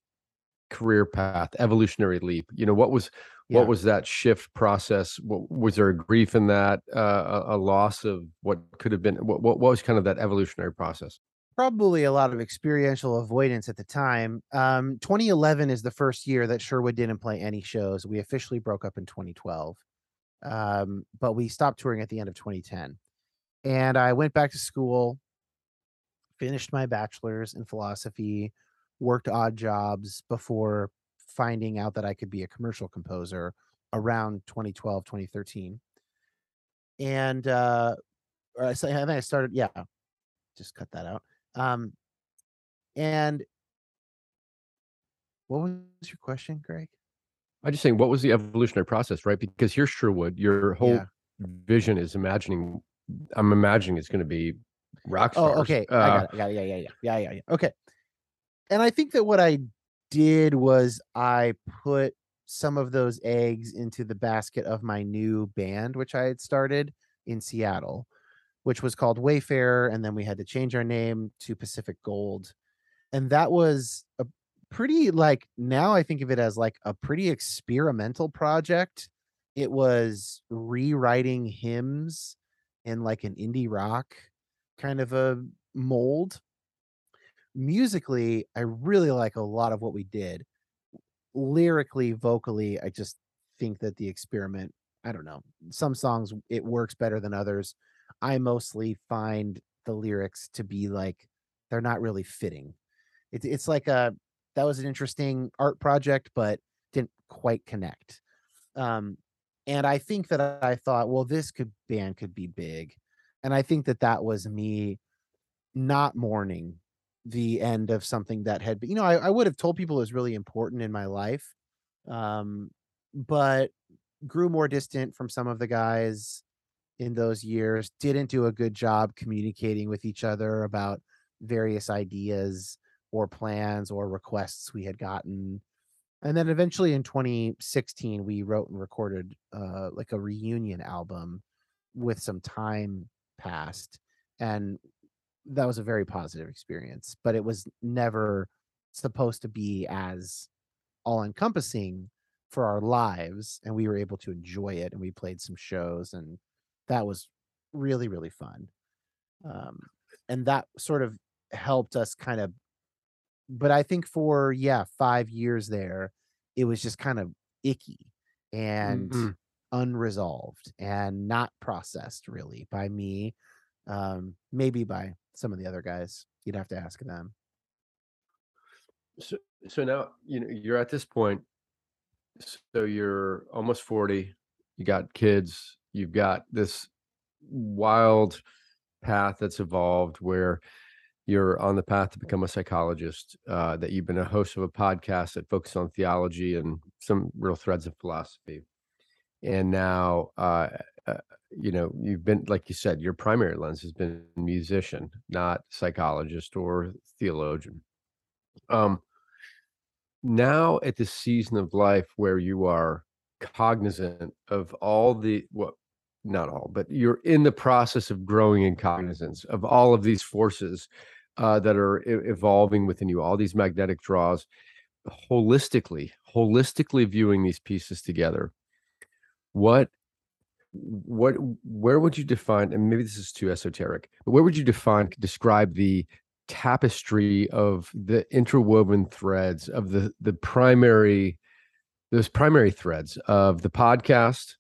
career path, evolutionary leap? You know, what was Yeah. what was that shift process? What, was there a grief in that, uh, a, a loss of what could have been? What, what what was kind of that evolutionary process? Probably a lot of experiential avoidance at the time. Um, 2011 is the first year that Sherwood didn't play any shows. We officially broke up in 2012, um, but we stopped touring at the end of 2010. And I went back to school, finished my bachelor's in philosophy, worked odd jobs before finding out that I could be a commercial composer around 2012, 2013. And uh, I think I started, yeah, just cut that out. Um, and what was your question, Greg? I'm just saying, what was the evolutionary process, right? Because here's Sherwood, your whole Yeah. vision is imagining. I'm imagining it's going to be rock stars. Oh, okay. I Uh, got it. I got it. Yeah, yeah, yeah, yeah, yeah, yeah. Okay. And I think that what I did was I put some of those eggs into the basket of my new band, which I had started in Seattle, which was called Wayfarer, and then we had to change our name to Pacific Gold, and that was a pretty like now I think of it as like a pretty experimental project. It was rewriting hymns in like an indie rock kind of a mold. Musically, I really like a lot of what we did. Lyrically, vocally, I just think that the experiment, I don't know, some songs it works better than others. I mostly find the lyrics to be like they're not really fitting. It's it's like a that was an interesting art project, but didn't quite connect. Um, and I think that I thought, well, this could band could be big, and I think that that was me not mourning the end of something that had been, you know, I, I would have told people it was really important in my life, um, but grew more distant from some of the guys in those years. Didn't do a good job communicating with each other about various ideas or plans or requests we had gotten. And then eventually in 2016, we wrote and recorded uh, like a reunion album with some time passed. And that was a very positive experience, but it was never supposed to be as all encompassing for our lives. And we were able to enjoy it. And we played some shows, and that was really, really fun. Um, and that sort of helped us kind of but I think for yeah, 5 years there, it was just kind of icky and Mhm. unresolved and not processed really by me. Um, maybe by some of the other guys. You'd have to ask them. So, so now you know you're at this point. So you're almost 40. You got kids. You've got this wild path that's evolved where you're on the path to become a psychologist. Uh, that you've been a host of a podcast that focuses on theology and some real threads of philosophy. And now, uh, uh, you know, you've been like you said, your primary lens has been musician, not psychologist or theologian. Um, now at this season of life where you are cognizant of all the what not all, but you're in the process of growing in cognizance of all of these forces uh, that are evolving within you, all these magnetic draws, holistically, holistically viewing these pieces together. What, what, where would you define? And maybe this is too esoteric, but where would you define, describe the tapestry of the interwoven threads of the the primary those primary threads of the podcast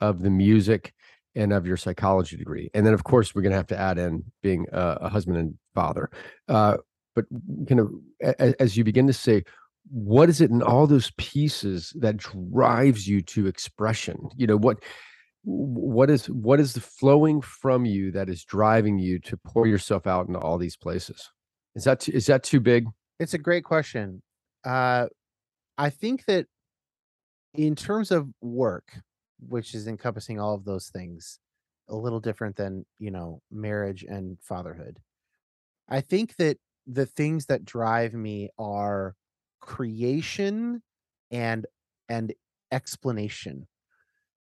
of the music and of your psychology degree and then of course we're going to have to add in being a, a husband and father. Uh, but kind of a, as you begin to say what is it in all those pieces that drives you to expression? You know what what is what is the flowing from you that is driving you to pour yourself out into all these places? Is that too, is that too big? It's a great question. Uh, I think that in terms of work, which is encompassing all of those things, a little different than you know marriage and fatherhood. I think that the things that drive me are creation and and explanation.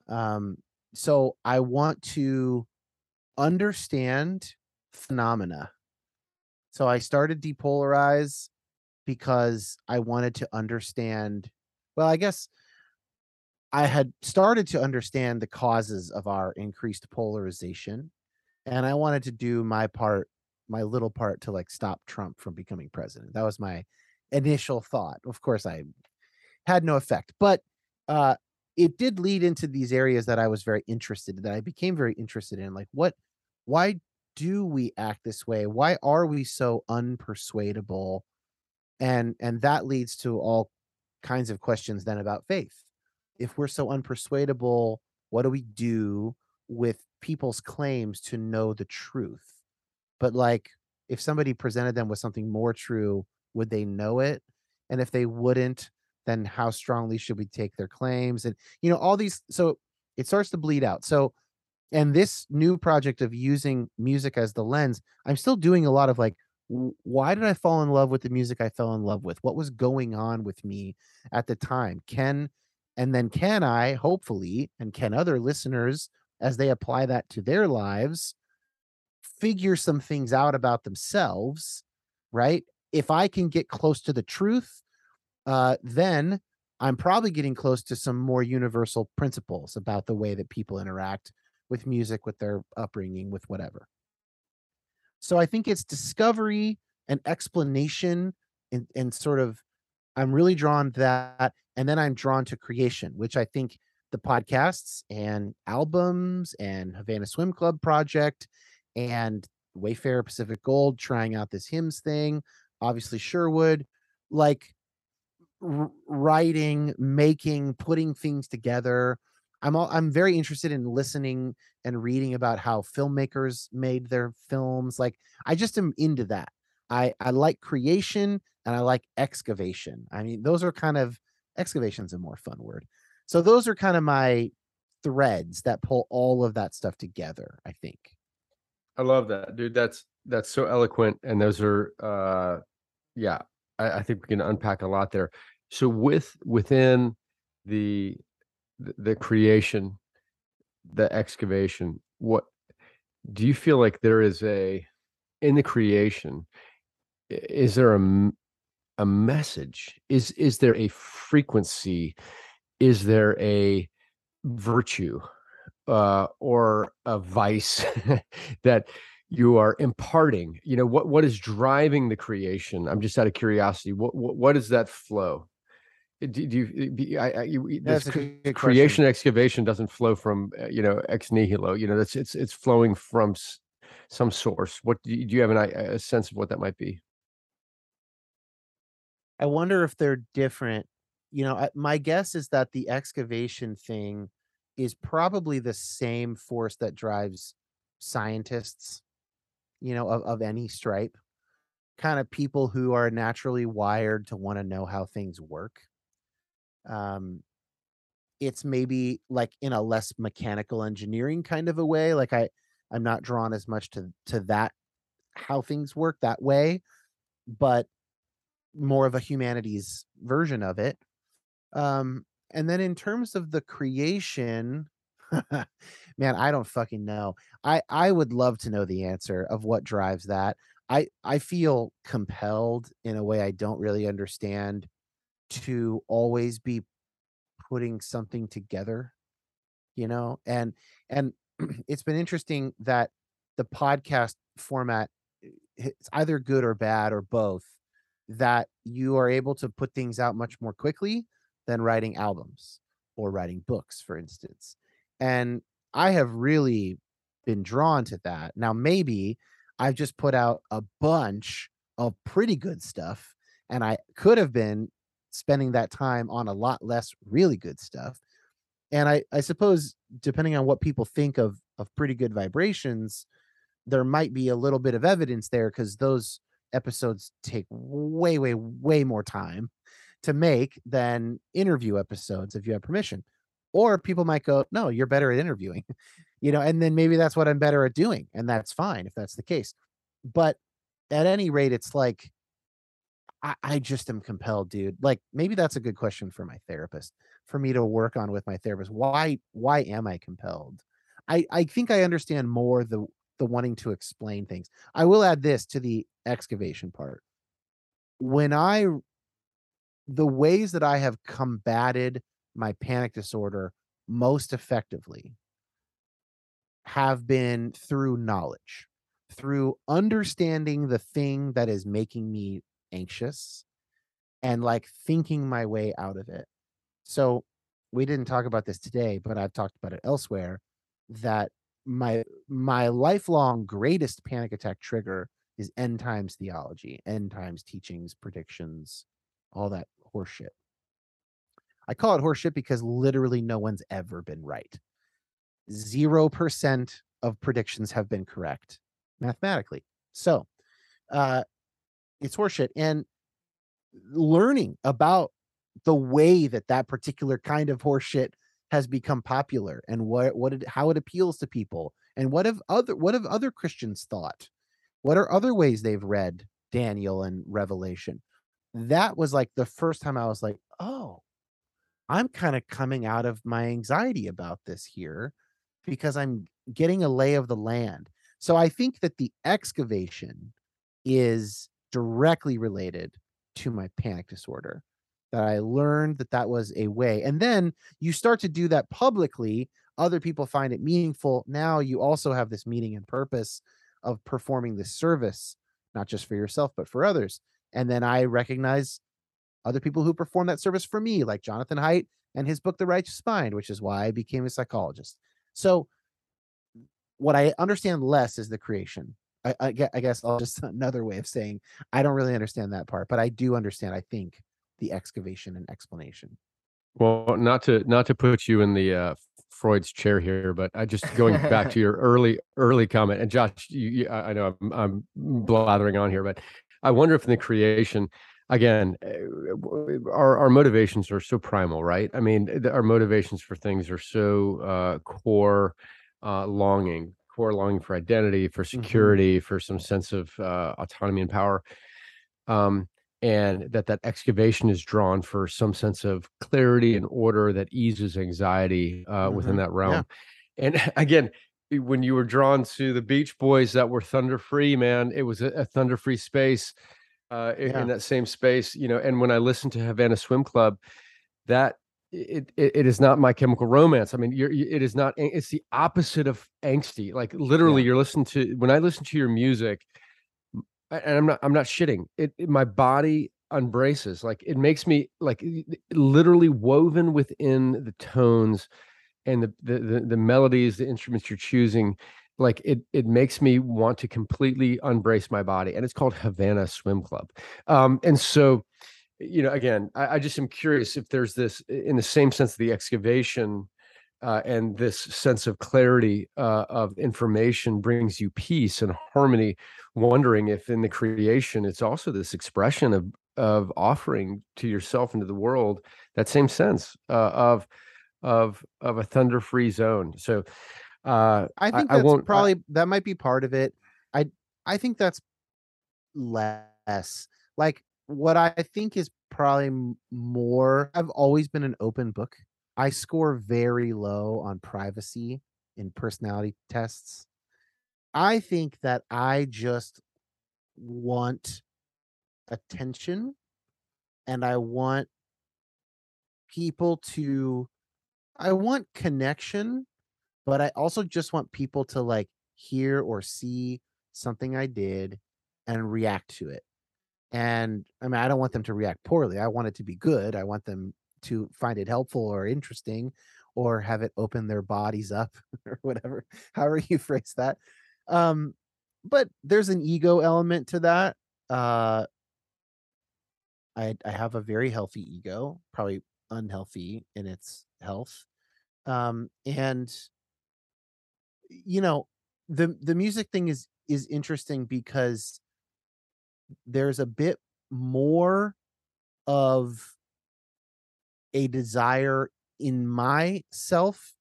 Um, so I want to understand phenomena. So I started depolarize because I wanted to understand. Well, I guess I had started to understand the causes of our increased polarization, and I wanted to do my part, my little part to like stop Trump from becoming president. That was my initial thought. Of course, I had no effect, but uh, it did lead into these areas that I was very interested in, that I became very interested in. Like, what, why do we act this way? Why are we so unpersuadable? And and that leads to all kinds of questions then about faith. If we're so unpersuadable, what do we do with people's claims to know the truth? But like if somebody presented them with something more true, would they know it? And if they wouldn't, then how strongly should we take their claims? And you know, all these so it starts to bleed out. So and this new project of using music as the lens, I'm still doing a lot of like why did I fall in love with the music I fell in love with? What was going on with me at the time? Can and then can I hopefully and can other listeners as they apply that to their lives figure some things out about themselves, right? If I can get close to the truth, uh, then I'm probably getting close to some more universal principles about the way that people interact with music, with their upbringing, with whatever. So I think it's discovery and explanation and, and sort of I'm really drawn to that. And then I'm drawn to creation, which I think the podcasts and albums and Havana Swim Club project and Wayfarer Pacific Gold trying out this hymns thing, obviously Sherwood, like r- writing, making, putting things together. I'm all, I'm very interested in listening and reading about how filmmakers made their films. Like I just am into that. I I like creation and I like excavation. I mean, those are kind of excavation's a more fun word. So those are kind of my threads that pull all of that stuff together, I think. I love that, dude. That's that's so eloquent, and those are, uh, yeah. I, I think we can unpack a lot there. So with within the the, creation, the excavation, what do you feel like there is a in the creation? Is there a a message? Is is there a frequency? Is there a virtue? uh, or a vice that you are imparting you know what what is driving the creation i'm just out of curiosity what what, what is that flow Uh, do, do you, be- I, I, you, this That's a cre- question. creation excavation doesn't flow from uh, you know ex nihilo you know that's it's it's flowing from some source what do you, do you have an, i- a sense of what that might be I wonder if they're different. You know, my guess is that the excavation thing is probably the same force that drives scientists, you know, of, of any stripe, kind of people who are naturally wired to want to know how things work. Um, it's maybe like in a less mechanical engineering kind of a way. Like I, I'm not drawn as much to to that how things work that way, but more of a humanities version of it. Um, and then in terms of the creation, Man, I don't fucking know. I I would love to know the answer of what drives that. I I feel compelled in a way I don't really understand to always be putting something together, you know? And and it's been interesting that the podcast format it's either good or bad or both that you are able to put things out much more quickly than writing albums or writing books for instance. And i have really been drawn to that. Now maybe i've just put out a bunch of pretty good stuff and i could have been spending that time on a lot less really good stuff. And i i suppose depending on what people think of of pretty good vibrations there might be a little bit of evidence there because those episodes take way, way, way more time to make than interview episodes if you have permission. Or people might go, no, you're better at interviewing, you know, and then maybe that's what I'm better at doing. And that's fine if that's the case. But at any rate, it's like, I, I just am compelled, dude. Like maybe that's a good question for my therapist for me to work on with my therapist. Why, why am I compelled? I, I think I understand more the the wanting to explain things. I will add this to the excavation part. When I the ways that I have combated my panic disorder most effectively have been through knowledge, through understanding the thing that is making me anxious and like thinking my way out of it. So, we didn't talk about this today, but I've talked about it elsewhere that my my lifelong greatest panic attack trigger is end times theology, end times teachings, predictions, all that horseshit. I call it horseshit because literally no one's ever been right. Zero percent of predictions have been correct mathematically. So uh it's horseshit. And learning about the way that that particular kind of horseshit has become popular and what what it, how it appeals to people and what have other what have other Christians thought? What are other ways they've read Daniel and Revelation? That was like the first time I was like, "Oh, I'm kind of coming out of my anxiety about this here because I'm getting a lay of the land." So I think that the excavation is directly related to my panic disorder that I learned that that was a way. And then you start to do that publicly. Other people find it meaningful. Now you also have this meaning and purpose of performing this service, not just for yourself, but for others. And then I recognize other people who perform that service for me, like Jonathan Haidt and his book, The Righteous Mind, which is why I became a psychologist. So, what I understand less is the creation. I, I, guess I'll just another way of saying I don't really understand that part, but I do understand, I think, the excavation and explanation. Well, not to not to put you in the uh, Freud's chair here, but I just going back to your early early comment, and Josh, you, you, I know I'm, I'm blathering on here, but I wonder if in the creation, again, eh, our our motivations are so primal, right? I mean, our motivations for things are so uh, core uh, longing, core longing for identity, for mm-hmm. security, mm-hmm. for some sense of uh, autonomy and power. Um, and that that excavation is drawn for some sense of clarity and order that eases anxiety uh, mm-hmm. within that realm. Yeah. And again, when you were drawn to the Beach Boys that were thunder free, man, it was a, a thunder free space uh, in, yeah. in, that same space, you know. And when I listened to Havana Swim Club, that it, it, it is not my chemical romance. I mean, you're, it is not. It's the opposite of angsty. Like literally, yeah. you're listening to when I listen to your music and I'm not I'm not shitting. It, it, my body unbraces. Like it makes me like literally woven within the tones and the, the the the, melodies, the instruments you're choosing. Like it it makes me want to completely unbrace my body. And it's called Havana Swim Club. Um, and so you know, again, I, I just am curious if there's this in the same sense of the excavation uh, and this sense of clarity uh, of information brings you peace and harmony wondering if in the creation it's also this expression of of offering to yourself and to the world that same sense uh, of of of a thunder free zone. So uh i think I, that's I probably I, that might be part of it. I i think that's less like what i think is probably more i've always been an open book I score very low on privacy in personality tests. I think that I just want attention and I want people to I want connection, but I also just want people to like hear or see something I did and react to it. And I mean, I don't want them to react poorly. I want it to be good. I want them to find it helpful or interesting or have it open their bodies up or whatever, however you phrase that. Um, but there's an ego element to that. Uh, I I have a very healthy ego, probably unhealthy in its health. Um, and you know, the the music thing is is interesting because there's a bit more of a desire in myself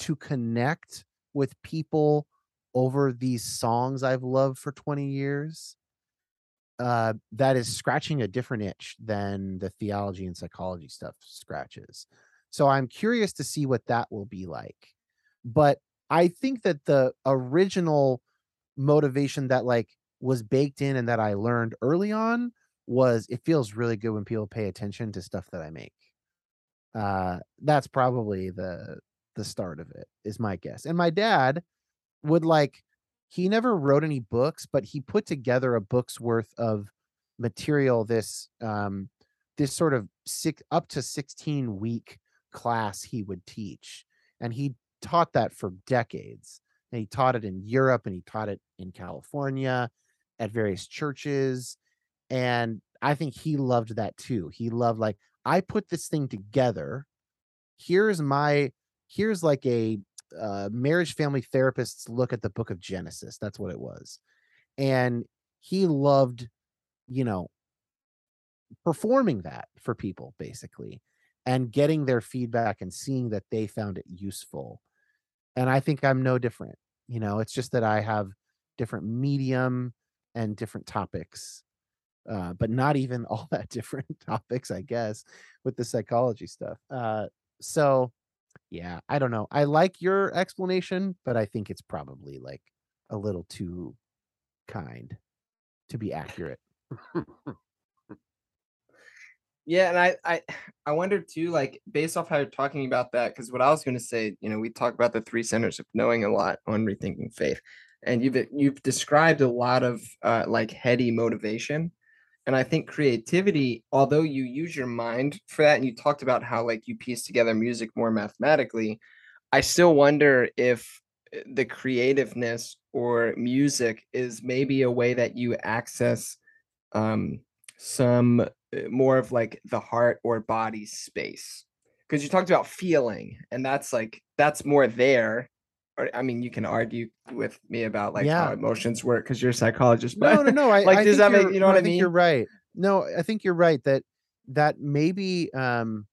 to connect with people over these songs I've loved for 20 years uh, that is scratching a different itch than the theology and psychology stuff scratches. So I'm curious to see what that will be like. But I think that the original motivation that like was baked in and that I learned early on was it feels really good when people pay attention to stuff that I make. Uh that's probably the the start of it is my guess. And my dad would like he never wrote any books, but he put together a book's worth of material this um this sort of six up to 16 week class he would teach. And he taught that for decades. And he taught it in Europe and he taught it in California at various churches. And I think he loved that too. He loved like I put this thing together. Here's my here's like a uh, marriage family therapists look at the book of Genesis. That's what it was. And he loved, you know, performing that for people basically and getting their feedback and seeing that they found it useful. And I think I'm no different. You know, it's just that I have different medium and different topics. Uh, but not even all that different topics, I guess, with the psychology stuff. Uh, so yeah, I don't know. I like your explanation, but I think it's probably like a little too kind to be accurate. Yeah, and I I I wonder too, like based off how you're talking about that, because what I was going to say, you know, we talk about the three centers of knowing a lot on rethinking faith, and you've you've described a lot of uh, like heady motivation, and I think creativity, although you use your mind for that, and you talked about how like you piece together music more mathematically, I still wonder if eh, the creativeness or music is maybe a way that you access um some uh, more of like the heart or body space. Because you talked about feeling and that's like that's more there or i mean you can argue with me about like Yeah. how emotions work because you're a psychologist but No, no, no. I, like I does that make you're- know no, what i think mean You're right. No, I think you're right that that maybe um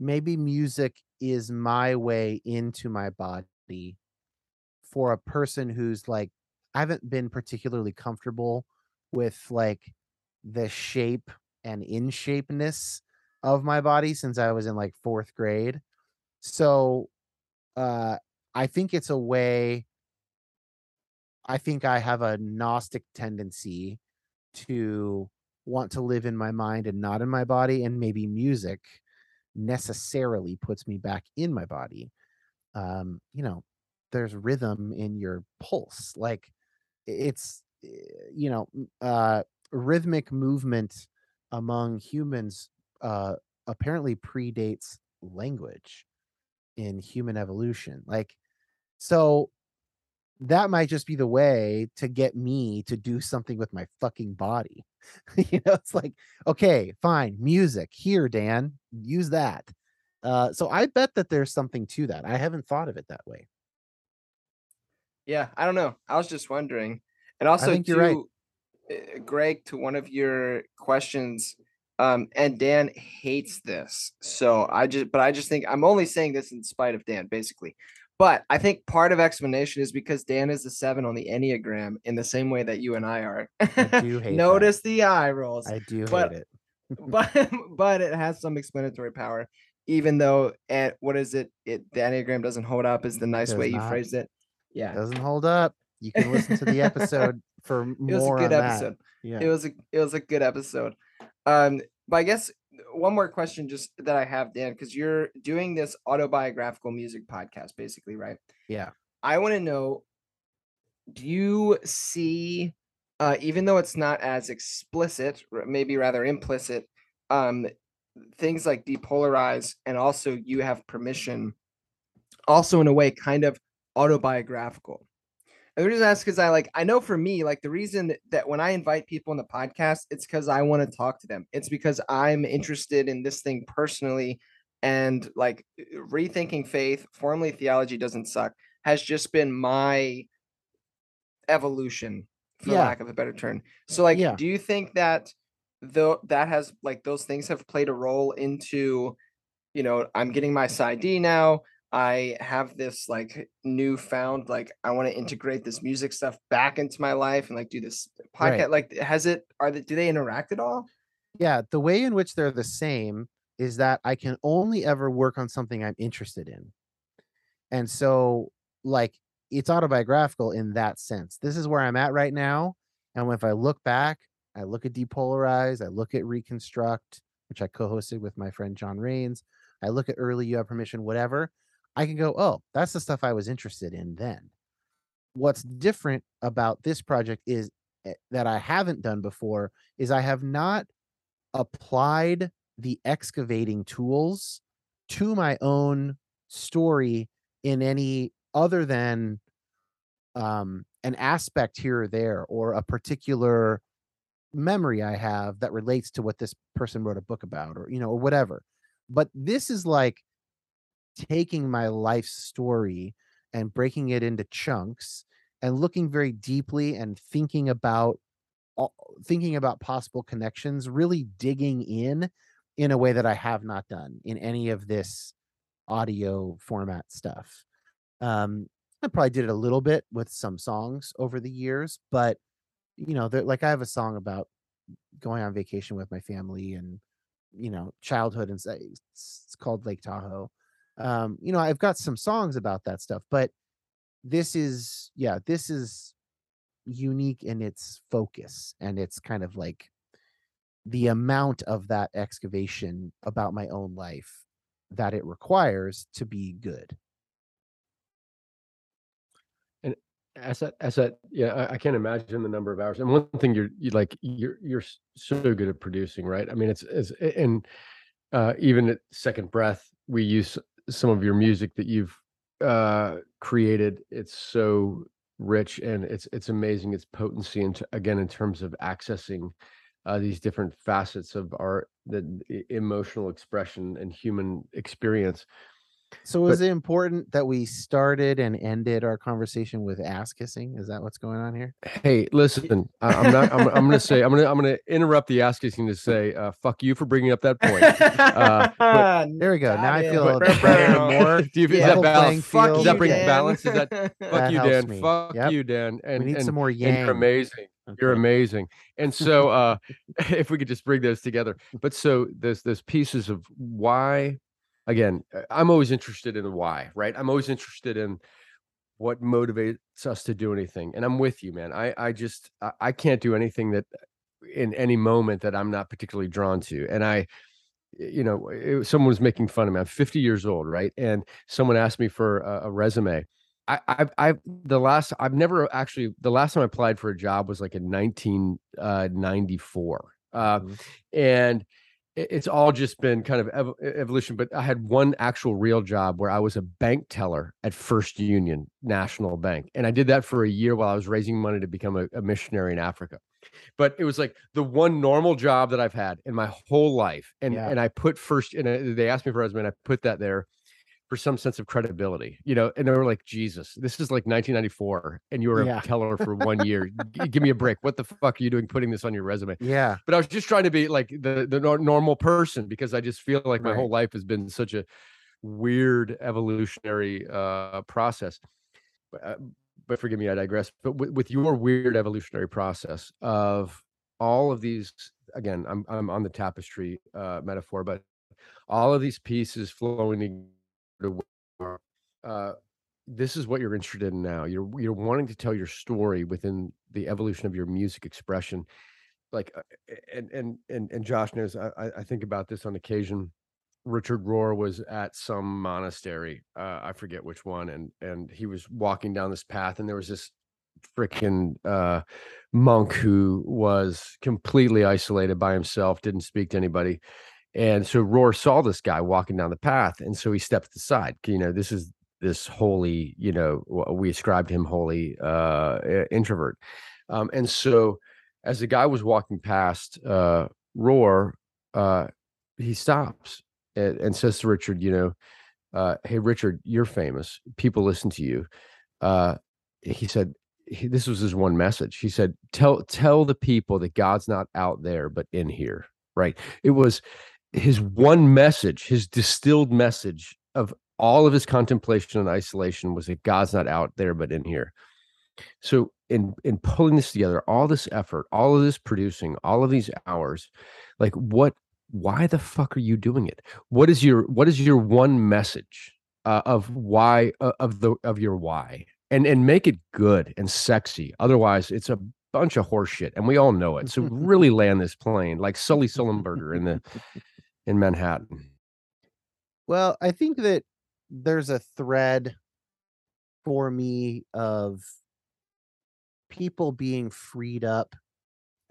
maybe music is my way into my body for a person who's like I haven't been particularly comfortable with like the shape and in shapeness of my body since I was in like fourth grade. So uh I think it's a way I think I have a Gnostic tendency to want to live in my mind and not in my body, and maybe music necessarily puts me back in my body. Um, you know, there's rhythm in your pulse. Like it's eh, you know, uh rhythmic movement among humans uh apparently predates language in human evolution. Like so that might just be the way to get me to do something with my fucking body. you know, it's like, okay, fine, music here, Dan, use that. Uh, so I bet that there's something to that. I haven't thought of it that way. yeah i don't know i was just wondering and also think you're right. uh, greg to one of your questions um and dan hates this so i just but i just think i'm only saying this in spite of dan basically but i think part of explanation is because dan is a seven on the enneagram in the same way that you and i are I do hate that. notice the eye rolls I do But- hate it. but but it has some explanatory power even though and what is it? It the enneagram doesn't hold up is the nice way you phrased it. Yeah, It Doesn't hold up. You can listen to the episode for more. it was a good episode. that. Yeah. It was a it was a good episode. Um, but I guess one more question just that I have, Dan, because you're doing this autobiographical music podcast, basically, right? Yeah. I want to know do you see uh even though it's not as explicit maybe rather implicit um things like depolarize and also you have permission also in a way kind of autobiographical the reason I ask because I like I know for me, like the reason that when I invite people on the podcast, it's because I want to talk to them. It's because I'm interested in this thing personally, and like rethinking faith, formally theology doesn't suck, has just been my evolution, for Yeah. lack of a better term. So, like, Yeah. do you think that though that has like those things have played a role into, you know, I'm getting my PsyD now. I have this like newfound like I want to integrate this music stuff back into my life and like do this podcast. Right. Like, has it? Are they? Do they interact at all? Yeah, the way in which they're the same is that I can only ever work on something I'm interested in. And so, like, it's autobiographical in that sense. This is where I'm at right now. And if I look back, I look at Depolarize, I look at Reconstruct, which I co hosted with my friend John Rains, I look at Early You Have Permission, whatever. I can go, oh, that's the stuff I was interested in then. What's different about this project is eh, that I haven't done before is I have not applied the excavating tools to my own story in any other than um, an aspect here or there or a particular memory I have that relates to what this person wrote a book about or you know or whatever. But this is like taking my life story and breaking it into chunks and looking very deeply and thinking about thinking about possible connections, really digging in in a way that I have not done in any of this audio format stuff. Um, I probably did it a little bit with some songs over the years, but you know, like I have a song about going on vacation with my family and you know childhood and it's, it's called Lake Tahoe. Um, you know, I've got some songs about that stuff, but this is yeah, this is unique in its focus and it's kind of like the amount of that excavation about my own life that it requires to be good. And as that as that yeah I, I can't imagine the number of hours and one thing you're you like you're you're so good at producing right i mean it's it's and uh even at second breath we use some of your music that you've uh created it's so rich and it's it's amazing its potency and again in terms of accessing uh these different facets of art the emotional expression and human experience So is it important that we started and ended our conversation with ass kissing? Is that what's going on here? Hey, listen, I, I'm not. I'm, I'm going to say. I'm going to. I'm going to interrupt the ass kissing to say, uh, "Fuck you" for bringing up that point. Uh, but- There we go. Now I feel it. a little more. Do you, is that balance? Fuck, field. does that you, bring Dan. balance? Is that fuck That you, Dan? me. Fuck Yep. you, Dan? And we need and, some more and yang. you're amazing. You're amazing. And so, uh, if we could just bring those together. But so there's there's pieces of why. Again, uh, I'm always interested in the why, right? I'm always interested in what motivates us to do anything. And I'm with you, man. I I just I, I can't do anything that in any moment that I'm not particularly drawn to. And I you know, it, someone was making fun of me. I'm 50 years old, right? And someone asked me for a, a resume. I, I've, I've, the last, I've never actually, the last time I applied for a job was like in 1994. Uh, Mhm. and it- it's all just been kind of ev- evolution. But I had one actual real job where I was a bank teller at First Union National Bank. And I did that for a year while I was raising money to become a, a missionary in Africa but it was like the one normal job that I've had in my whole life. And Yeah. and I put first and uh, they asked me for a resume and I put that there for some sense of credibility, you know, and they were like, Jesus, this is like 1994 and you were Yeah. a teller for one year. G- Give me a break. What the fuck are you doing putting this on your resume? Yeah. But I was just trying to be like the, the nor- normal person because I just feel like my Right. whole life has been such a weird evolutionary uh, process. But, uh, but forgive me, I digress. But with, with your weird evolutionary process of all of these, again, I'm I'm on the tapestry uh, metaphor, but all of these pieces flowing together. Uh, this is what you're interested in now. You're you're wanting to tell your story within the evolution of your music expression. Like, uh, and and and and Josh knows. I I think about this on occasion. Richard Rohr was at some monastery. Uh, I forget which one, and and he was walking down this path, and there was this freaking uh, monk who was completely isolated by himself, didn't speak to anybody. And so Rohr saw this guy walking down the path, and so he stepped aside. You know, this is this holy, you know, we ascribed him holy uh, introvert. Um, and so as the guy was walking past uh, Rohr, uh, he stops and, and, says to Richard, you know, uh, hey, Richard, you're famous. People listen to you. Uh, he said, he, this was his one message. He said, tell, tell the people that God's not out there, but in here. Right. It was his one message, his distilled message of all of his contemplation and isolation was that God's not out there but in here. So in in pulling this together, all this effort, all of this producing, all of these hours, like what why the fuck are you doing it? What is your what is your one message uh, of why uh, of the of your why? And and make it good and sexy. Otherwise, it's a bunch of horseshit, and we all know it. So really land this plane like Sully Sullenberger in the in Manhattan. Well, I think that there's a thread for me of people being freed up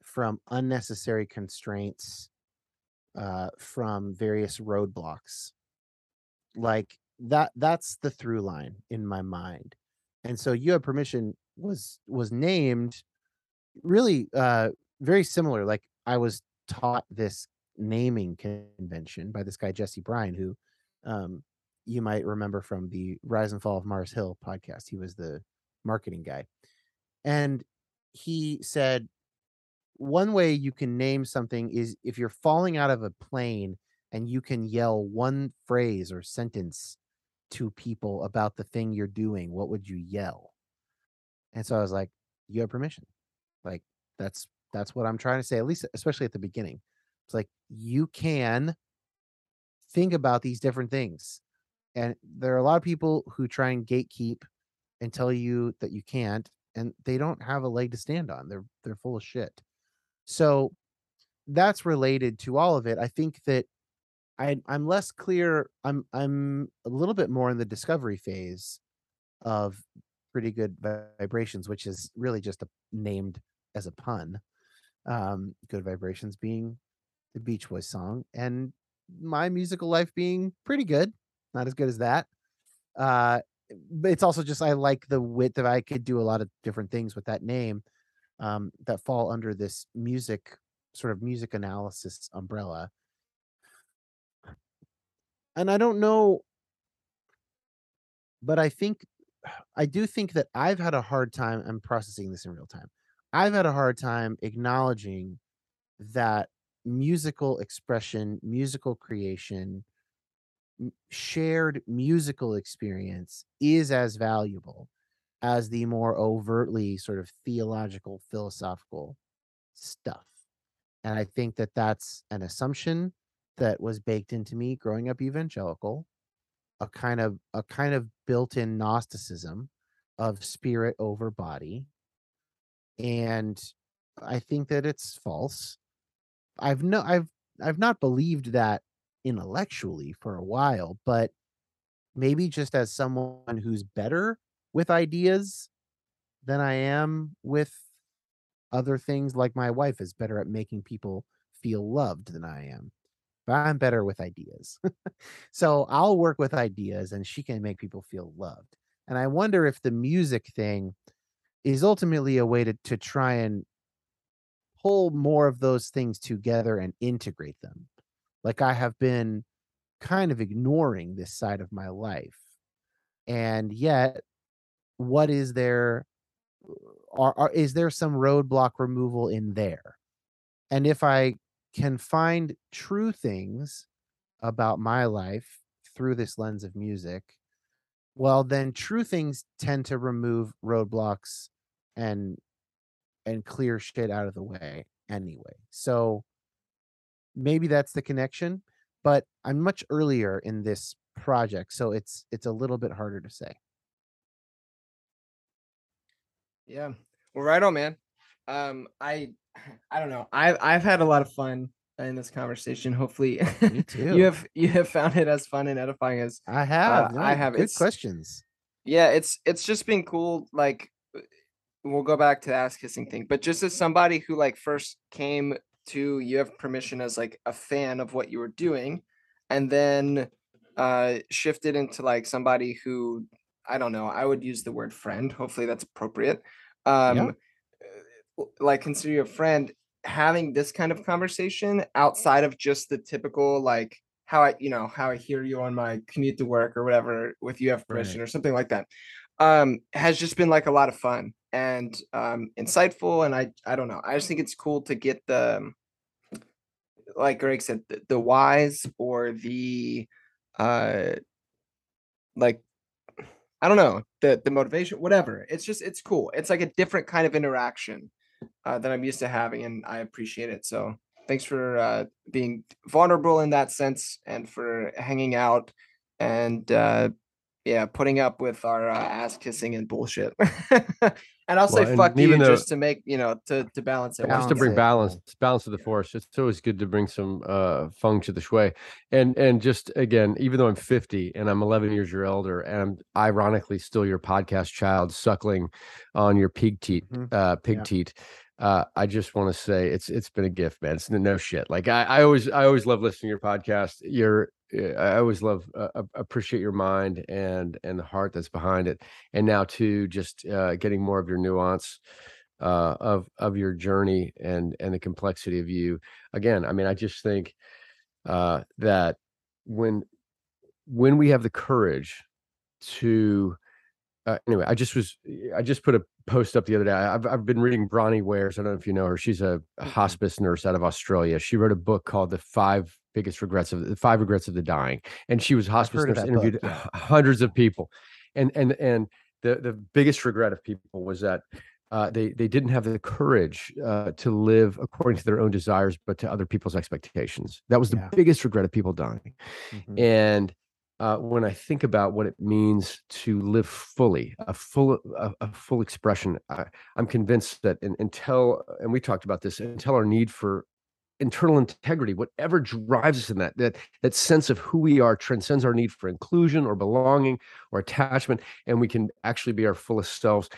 from unnecessary constraints uh, from various roadblocks like that that's the through line in my mind and so you have permission was was named really uh very similar like i was taught this naming convention by this guy jesse bryan who um you might remember from the Rise and Fall of Mars Hill podcast. He was the marketing guy. And he said, one way you can name something is if you're falling out of a plane and you can yell one phrase or sentence to people about the thing you're doing, what would you yell? And so I was like, you have permission. Like that's that's what I'm trying to say, at least especially at the beginning. It's like you can think about these different things and there are a lot of people who try and gatekeep and tell you that you can't and they don't have a leg to stand on they're they're full of shit. So that's related to all of it i think that i i'm less clear i'm i'm a little bit more in the discovery phase of pretty good vibrations which is really just a, named as a pun um good vibrations being the beach boys song and my musical life being pretty good not as good as that. Uh, but it's also just I like the width of I could do a lot of different things with that name um, that fall under this music sort of music analysis umbrella. And I don't know, but I think I do think that I've had a hard time. I'm processing this in real time. I've had a hard time acknowledging that musical expression, musical creation, shared musical experience is as valuable as the more overtly sort of theological philosophical stuff. And i think that that's an assumption that was baked into me growing up evangelical a kind of a kind of built-in gnosticism of spirit over body. And i think that it's false i've no i've i've not believed that intellectually for a while, but maybe just as someone who's better with ideas than I am with other things, like my wife is better at making people feel loved than I am. But I'm better with ideas. so I'll work with ideas and she can make people feel loved. And I wonder if the music thing is ultimately a way to, to try and pull more of those things together and integrate them like I have been kind of ignoring this side of my life. And yet, what is there? Are, are is there some roadblock removal in there? And if I can find true things about my life through this lens of music, well, then true things tend to remove roadblocks and and clear shit out of the way anyway. So maybe that's the connection but I'm much earlier in this project, so it's it's a little bit harder to say. Yeah. Well, right on, man. Um, I I don't know. I've I've had a lot of fun in this conversation. Hopefully, you have you have found it as fun and edifying as I have. I no, have. good It's- questions. yeah. It's it's just been cool. Like, uh, we'll go back to the ass kissing thing, but just as somebody who like first came to you have permission as like a fan of what you were doing, and then uh shifted into like somebody who I don't know. I would use the word friend. Hopefully, that's appropriate. Um, uh, like consider you a friend having this kind of conversation outside of just the typical like how I you know how I hear you on my commute to work or whatever with you have permission or something like that um has just been like a lot of fun and um insightful and I I don't know I just think it's cool to get the um, like Greg said the, the whys or the uh like I don't know the the motivation whatever it's just it's cool it's like a different kind of interaction uh, that I'm used to having, and I appreciate it. So thanks for uh, being vulnerable in that sense, and for hanging out, and uh, yeah, putting up with our uh, ass kissing and bullshit. and I'll say Well, and fuck you though- just to make you know to to balance it. Balance just to bring it. balance balance to the force it's always good to bring some uh feng to the shui and and just again even though i'm 50 and i'm 11 years your elder and i'm ironically still your podcast child suckling on your pig teat Mhm. uh pig Yeah. teat uh i just want to say it's it's been a gift man it's no- no shit like i i always i always love listening to your podcast you're i always love uh, appreciate your mind and and the heart that's behind it and now too just uh getting more of your nuance uh, of of your journey and and the complexity of you. Again, I mean, I just think uh, that when when we have the courage to uh, anyway, I just was I just put a post up the other day. I've I've been reading Bronnie Ware's. I don't know if you know her. She's a hospice nurse out of Australia. She wrote a book called The Five Biggest Regrets of the Five Regrets of the Dying, and she was hospice nurse, interviewed yeah. hundreds of people, and and and the the biggest regret of people was that uh, they they didn't have the courage uh, to live according to their own desires, but to other people's expectations. That was the Yeah. biggest regret of people dying. Mhm. And uh, when I think about what it means to live fully, a full a, a full expression, I, I'm convinced that un- until and we talked about this until our need for internal integrity, whatever drives us in that that that sense of who we are transcends our need for inclusion or belonging or attachment, and we can actually be our fullest selves.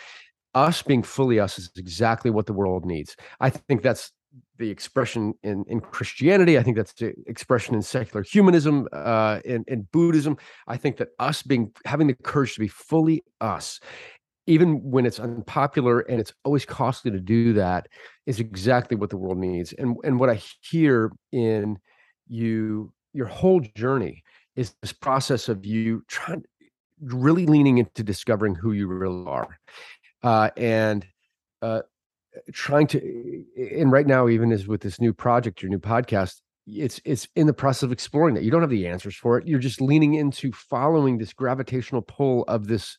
Us being fully us is exactly what the world needs. I think that's the expression in, in Christianity. I think that's the expression in secular humanism, uh, in, in Buddhism. I think that us being having the courage to be fully us, even when it's unpopular and it's always costly to do that, is exactly what the world needs. And and what I hear in you, your whole journey is this process of you trying really leaning into discovering who you really are. Uh, and uh, trying to and right now even as with this new project your new podcast it's it's in the process of exploring that you don't have the answers for it you're just leaning into following this gravitational pull of this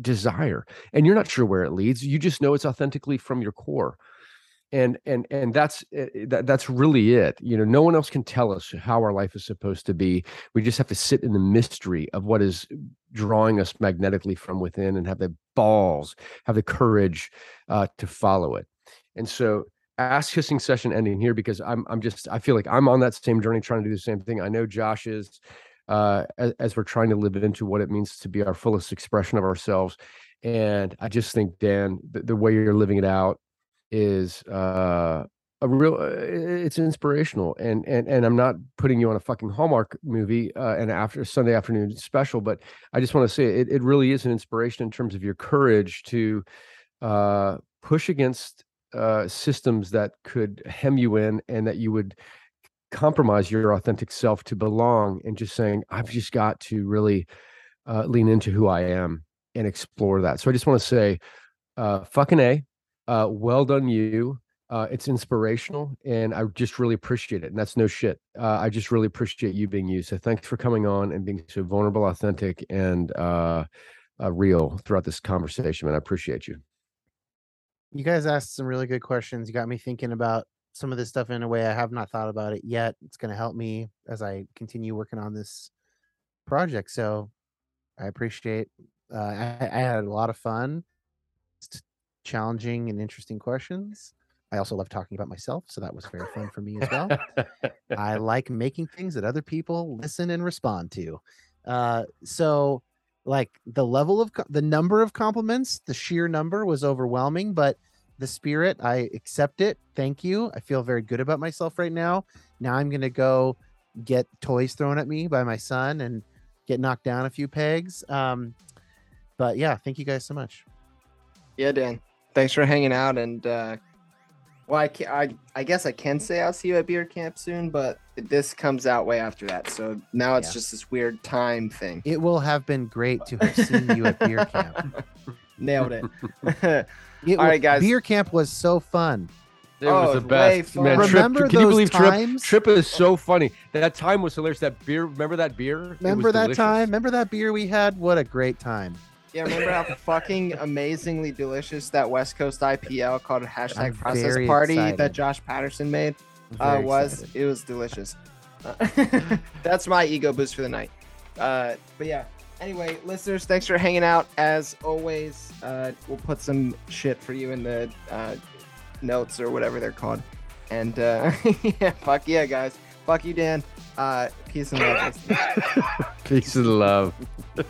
desire and you're not sure where it leads you just know it's authentically from your core and and and that's eh, that, that's really it you know no one else can tell us how our life is supposed to be we just have to sit in the mystery of what is drawing us magnetically from within and have the balls have the courage uh, to follow it and so ask kissing session ending here because i'm i'm just i feel like i'm on that same journey trying to do the same thing i know josh is uh as, as we're trying to live into what it means to be our fullest expression of ourselves. And i just think dan the, the way you're living it out is uh a real uh, it's inspirational. And and and i'm not putting you on a fucking hallmark movie uh and after sunday afternoon special but i just want to say it, it really is an inspiration in terms of your courage to uh push against uh systems that could hem you in and that you would compromise your authentic self to belong and just saying i've just got to really uh lean into who i am and explore that so i just want to say uh fucking a uh well done you uh, it's inspirational and I just really appreciate it. And that's no shit. Uh, I just really appreciate you being you. So thanks for coming on and being so vulnerable, authentic, and uh, real throughout this conversation, and I appreciate you. You guys asked some really good questions. You got me thinking about some of this stuff in a way I have not thought about it yet. It's going to help me as I continue working on this project. So I appreciate. Uh, I, I had a lot of fun, challenging and interesting questions. I also love talking about myself, so that was very fun for me as well. I like making things that other people listen and respond to. Uh, so, like the level of co- the number of compliments, the sheer number was overwhelming, but the spirit, I accept it. Thank you. I feel very good about myself right now. Now I'm gonna go get toys thrown at me by my son and get knocked down a few pegs. Um, but yeah, thank you guys so much. Yeah, Dan. Thanks for hanging out. And uh, well, I, ca- I I guess I can say I'll see you at beer camp soon, but this comes out way after that. So now it's Yeah. just this weird time thing. It will have been great to have seen you at beer camp. Nailed it. It All wa- right, guys. Beer camp was so fun. It Oh, was the best. fun. Man, Trip, Remember can you those believe times? Trip? Trip is so funny. That time was hilarious. That beer, remember that beer? Remember that delicious. time? Remember that beer we had? What a great time. yeah, remember how fucking amazingly delicious that West Coast IPL called hashtag I'm process party excited. that Josh Patterson made I'm uh, was. excited. It was delicious. Uh, that's my ego boost for the night. Uh, but yeah. Anyway, listeners, thanks for hanging out. As always, uh, we'll put some shit for you in the uh, notes or whatever they're called. And uh, yeah, fuck yeah, guys. Fuck you, Dan. Uh, peace and love. Peace and love.